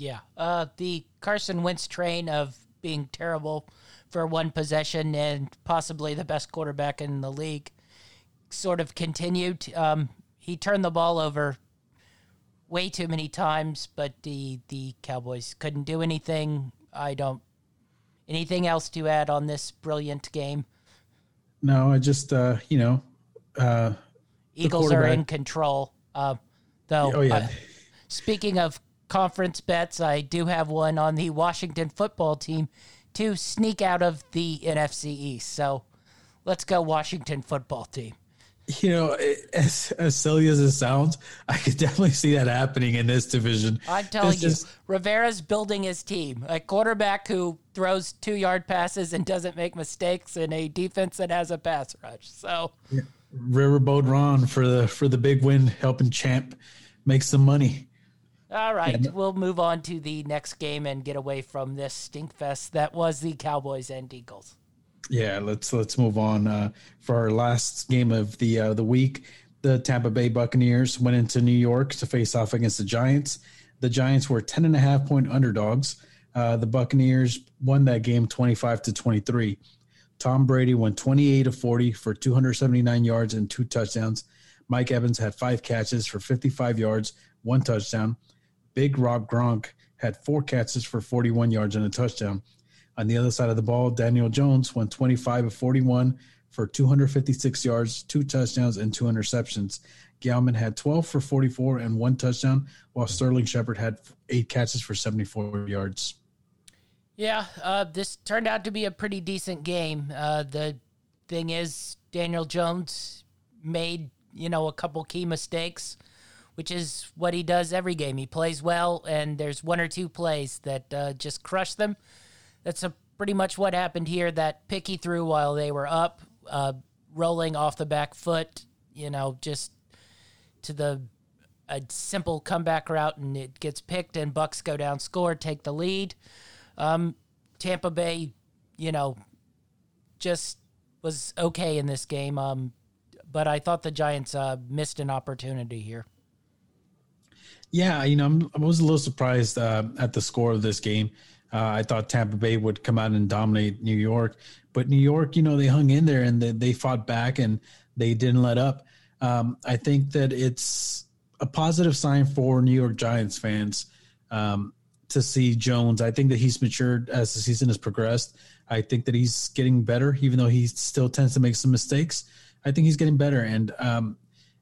Yeah. Uh, the Carson Wentz train of being terrible for one possession and possibly the best quarterback in the league sort of continued. Um, he turned the ball over way too many times, but the the Cowboys couldn't do anything. I don't. Anything else to add on this brilliant game? No, I just uh, you know, uh, Eagles are in control. Uh, though, oh yeah. Uh, speaking of conference bets, I do have one on the Washington football team to sneak out of the NFC East. So, let's go Washington football team you know, as, as silly as it sounds, I could definitely see that happening in this division. I'm telling it's you, just, Rivera's building his team. A quarterback who throws two yard passes and doesn't make mistakes, and a defense that has a pass rush. So, yeah. Riverboat Ron for the for the big win, helping Champ make some money. All right, yeah. we'll move on to the next game and get away from this stinkfest that was the Cowboys and Eagles. Yeah, let's let's move on uh, for our last game of the uh, the week. The Tampa Bay Buccaneers went into New York to face off against the Giants. The Giants were 10 and a half point underdogs. Uh, the Buccaneers won that game 25 to 23. Tom Brady went 28 of 40 for 279 yards and two touchdowns. Mike Evans had five catches for 55 yards, one touchdown. Big Rob Gronk had four catches for 41 yards and a touchdown. On the other side of the ball, Daniel Jones went 25 of 41 for 256 yards, two touchdowns, and two interceptions. Gallman had 12 for 44 and one touchdown, while Sterling Shepard had eight catches for 74 yards. Yeah, uh, this turned out to be a pretty decent game. Uh, the thing is, Daniel Jones made you know a couple key mistakes, which is what he does every game. He plays well, and there's one or two plays that uh, just crush them. That's a, pretty much what happened here. That pick he threw while they were up, uh, rolling off the back foot. You know, just to the a simple comeback route, and it gets picked, and Bucs go down, score, take the lead. Um, Tampa Bay, you know, just was okay in this game. Um, but I thought the Giants uh, missed an opportunity here. Yeah, you know, I'm, i was a little surprised uh, at the score of this game. Uh, I thought Tampa Bay would come out and dominate New York, but New York, you know, they hung in there and they, they fought back and they didn't let up. Um, I think that it's a positive sign for New York Giants fans. Um, to see Jones. I think that he's matured as the season has progressed. I think that he's getting better, even though he still tends to make some mistakes. I think he's getting better. And um,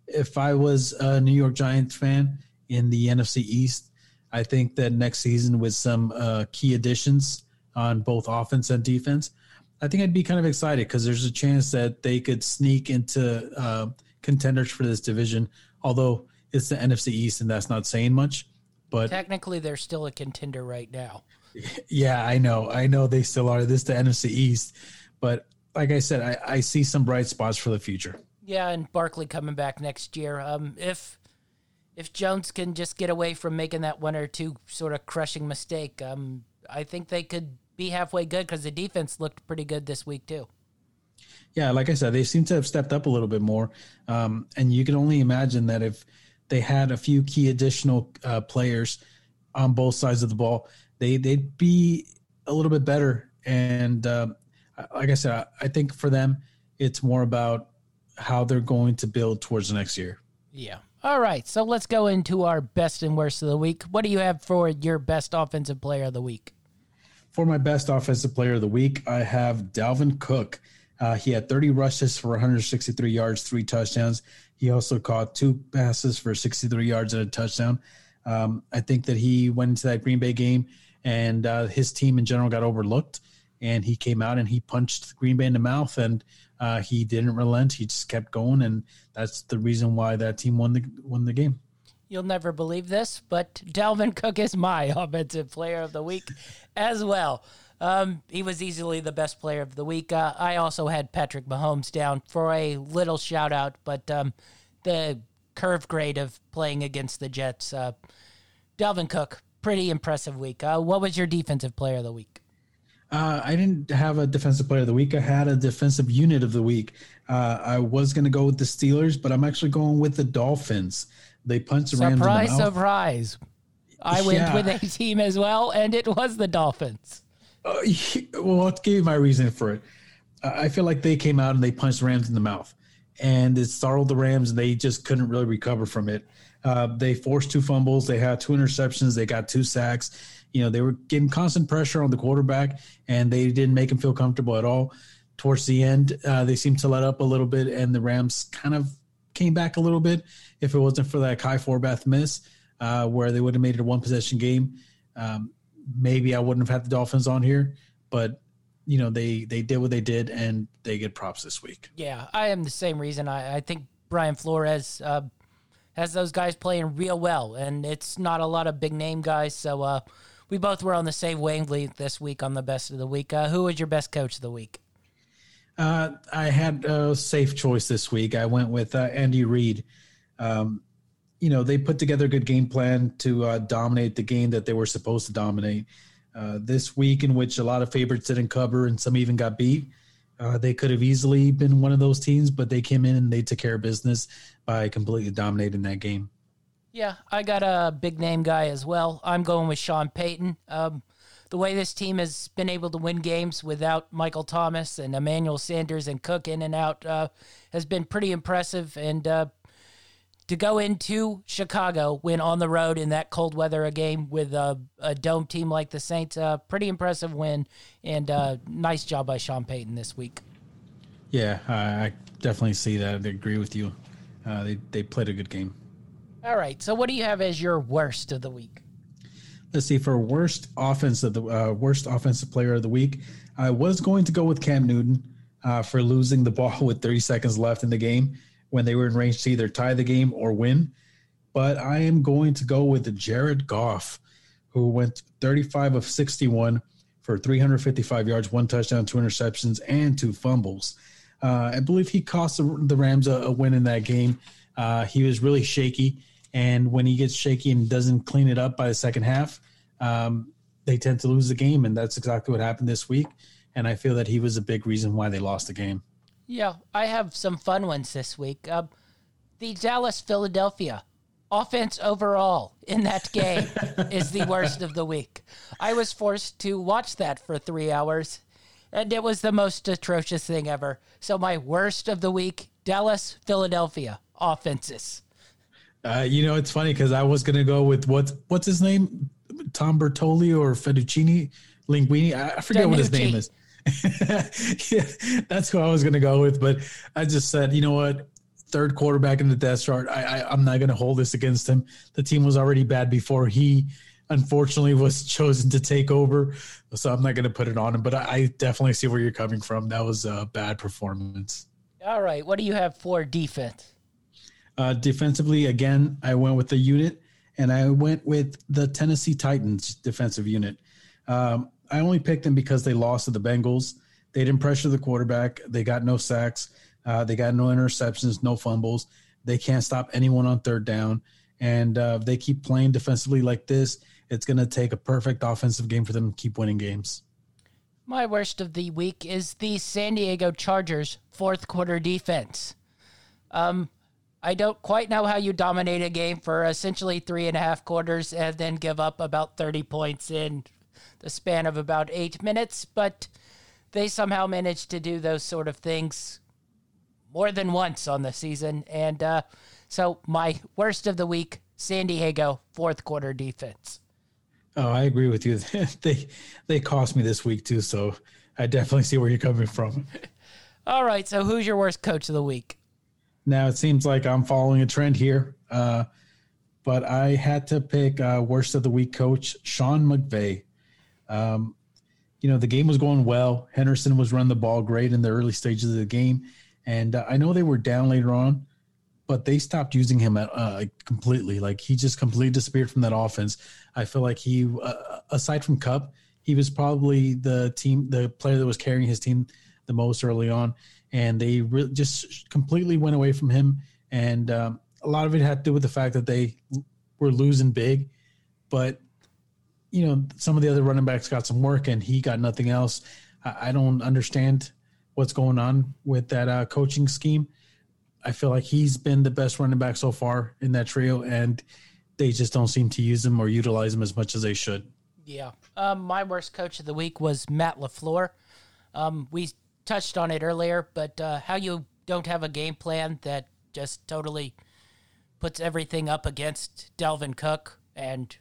if I was a New York Giants fan in the NFC East, I think that next season with some uh, key additions on both offense and defense, I think I'd be kind of excited because there's a chance that they could sneak into uh, contenders for this division. Although it's the NFC East, and that's not saying much. But technically, they're still a contender right now. Yeah, I know. I know they still are. This the NFC East, but like I said, I, I see some bright spots for the future. Yeah, and Barkley coming back next year. Um, if if Jones can just get away from making that one or two sort of crushing mistake, um, I think they could be halfway good because the defense looked pretty good this week too. Yeah, like I said, they seem to have stepped up a little bit more, um, and you can only imagine that if they had a few key additional uh, players on both sides of the ball, they they'd be a little bit better. And uh, like I said, I think for them, it's more about how they're going to build towards the next year. Yeah. All right. So let's go into our best and worst of the week. What do you have for your best offensive player of the week? For my best offensive player of the week, I have Dalvin Cook. Uh, he had 30 rushes for 163 yards, three touchdowns. He also caught two passes for 63 yards and a touchdown. Um, I think that he went into that Green Bay game and uh, his team in general got overlooked. And he came out and he punched Green Bay in the mouth and uh, he didn't relent. He just kept going. And that's the reason why that team won the, won the game. You'll never believe this, but Dalvin Cook is my offensive player of the week as well. Um, he was easily the best player of the week. Uh, I also had Patrick Mahomes down for a little shout out, but um, the curve grade of playing against the Jets. Uh, Dalvin Cook, pretty impressive week. Uh, what was your defensive player of the week? Uh, I didn't have a defensive player of the week. I had a defensive unit of the week. Uh, I was going to go with the Steelers, but I'm actually going with the Dolphins. They punched the surprise, Rams. Surprise, surprise. I went yeah. with a team as well, and it was the Dolphins. Uh, well, I'll give you my reason for it. I feel like they came out and they punched the Rams in the mouth, and it startled the Rams, and they just couldn't really recover from it. Uh, they forced two fumbles, they had two interceptions, they got two sacks. You know, they were getting constant pressure on the quarterback, and they didn't make him feel comfortable at all. Towards the end, uh, they seemed to let up a little bit, and the Rams kind of came back a little bit. If it wasn't for that Kai Forbath miss, uh, where they would have made it a one possession game, um, maybe I wouldn't have had the Dolphins on here, but you know they they did what they did and they get props this week. Yeah, I am the same reason. I, I think Brian Flores uh, has those guys playing real well, and it's not a lot of big name guys. So uh, we both were on the same wavelength this week on the best of the week. Uh, who was your best coach of the week? Uh, I had a safe choice this week. I went with uh, Andy Reid. Um, you know they put together a good game plan to uh, dominate the game that they were supposed to dominate. Uh, this week, in which a lot of favorites didn't cover and some even got beat, uh, they could have easily been one of those teams, but they came in and they took care of business by completely dominating that game. Yeah, I got a big name guy as well. I'm going with Sean Payton. Um, the way this team has been able to win games without Michael Thomas and Emmanuel Sanders and Cook in and out uh, has been pretty impressive. And uh, to go into Chicago, win on the road in that cold weather a game with a, a dome team like the Saints, uh, pretty impressive win. And uh, nice job by Sean Payton this week. Yeah, I definitely see that. I agree with you. Uh, they they played a good game. All right. So, what do you have as your worst of the week? Let's see. For worst offense of the uh, worst offensive player of the week, I was going to go with Cam Newton uh, for losing the ball with 30 seconds left in the game when they were in range to either tie the game or win. But I am going to go with Jared Goff, who went 35 of 61 for 355 yards, one touchdown, two interceptions, and two fumbles. Uh, I believe he cost the Rams a, a win in that game. Uh, he was really shaky, and when he gets shaky and doesn't clean it up by the second half, um, they tend to lose the game, and that's exactly what happened this week. And I feel that he was a big reason why they lost the game. Yeah, I have some fun ones this week. Uh, the Dallas Philadelphia offense overall in that game is the worst of the week. I was forced to watch that for three hours and it was the most atrocious thing ever. So my worst of the week: Dallas, Philadelphia offenses. Uh, you know, it's funny because I was gonna go with what's what's his name, Tom Bertoli or Fettuccini Linguini. I, I forget DiNucci. what his name is. yeah, that's who I was gonna go with, but I just said, you know what, third quarterback in the death chart. I, I I'm not gonna hold this against him. The team was already bad before he unfortunately was chosen to take over. So I'm not going to put it on him, but I, definitely see where you're coming from. That was a bad performance. All right. What do you have for defense? Uh, defensively, again, I went with the unit and I went with the Tennessee Titans defensive unit. Um, I only picked them because they lost to the Bengals. They didn't pressure the quarterback. They got no sacks. Uh, they got no interceptions, no fumbles. They can't stop anyone on third down. And uh, they keep playing defensively like this it's going to take a perfect offensive game for them to keep winning games. My worst of the week is the San Diego Chargers fourth quarter defense. Um, I don't quite know how you dominate a game for essentially three and a half quarters and then give up about 30 points in the span of about eight minutes, but they somehow managed to do those sort of things more than once on the season. And uh, so, my worst of the week San Diego fourth quarter defense. Oh, I agree with you. they they cost me this week too, so I definitely see where you're coming from. All right, so who's your worst coach of the week? Now it seems like I'm following a trend here, uh, but I had to pick uh, worst of the week coach Sean McVay. Um, you know the game was going well. Henderson was running the ball great in the early stages of the game, and uh, I know they were down later on, but they stopped using him at, uh, completely. Like he just completely disappeared from that offense. I feel like he, uh, aside from Kupp, he was probably the team, the player that was carrying his team the most early on, and they re- just completely went away from him. And um, a lot of it had to do with the fact that they were losing big, but you know some of the other running backs got some work, and he got nothing else. I, I don't understand what's going on with that uh, coaching scheme I feel like he's been the best running back so far in that trio, and they just don't seem to use him or utilize him as much as they should. Yeah. Um, my worst coach of the week was Matt LaFleur. Um, we touched on it earlier, but uh, how you don't have a game plan that just totally puts everything up against Dalvin Cook and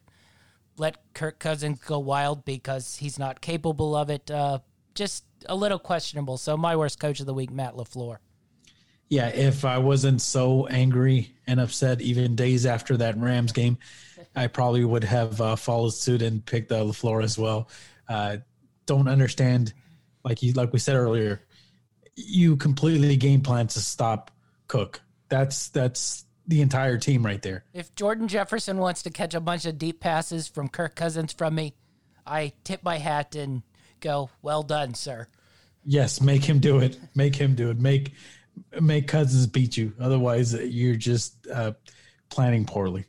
let Kirk Cousins go wild because he's not capable of it. Uh, just a little questionable. So my worst coach of the week, Matt LaFleur yeah, if I wasn't so angry and upset even days after that Rams game, I probably would have uh, followed suit and picked the LaFleur as well. Uh, don't understand, like you, like we said earlier, you completely game plan to stop Cook. That's that's the entire team right there. If Jordan Jefferson wants to catch a bunch of deep passes from Kirk Cousins from me, I tip my hat and go, "Well done, sir." Yes, make him do it. Make him do it. Make make Cousins beat you. Otherwise, you're just uh, planning poorly.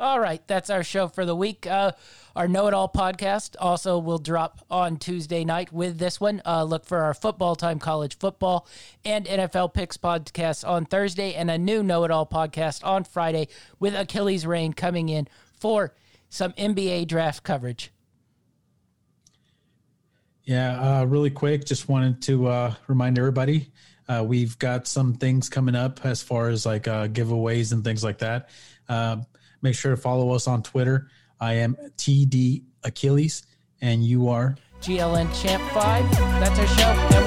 All right, that's our show for the week. Uh, our Know It All podcast also will drop on Tuesday night with this one. Uh, look for our football time, college football, and NFL picks podcast on Thursday, and a new Know It All podcast on Friday with Achilles Rain coming in for some NBA draft coverage. Yeah, uh, really quick, just wanted to uh, remind everybody uh, we've got some things coming up as far as like uh, giveaways and things like that. Uh, make sure to follow us on Twitter. I am TD Achilles, and you are GLN Champ 5. That's our show.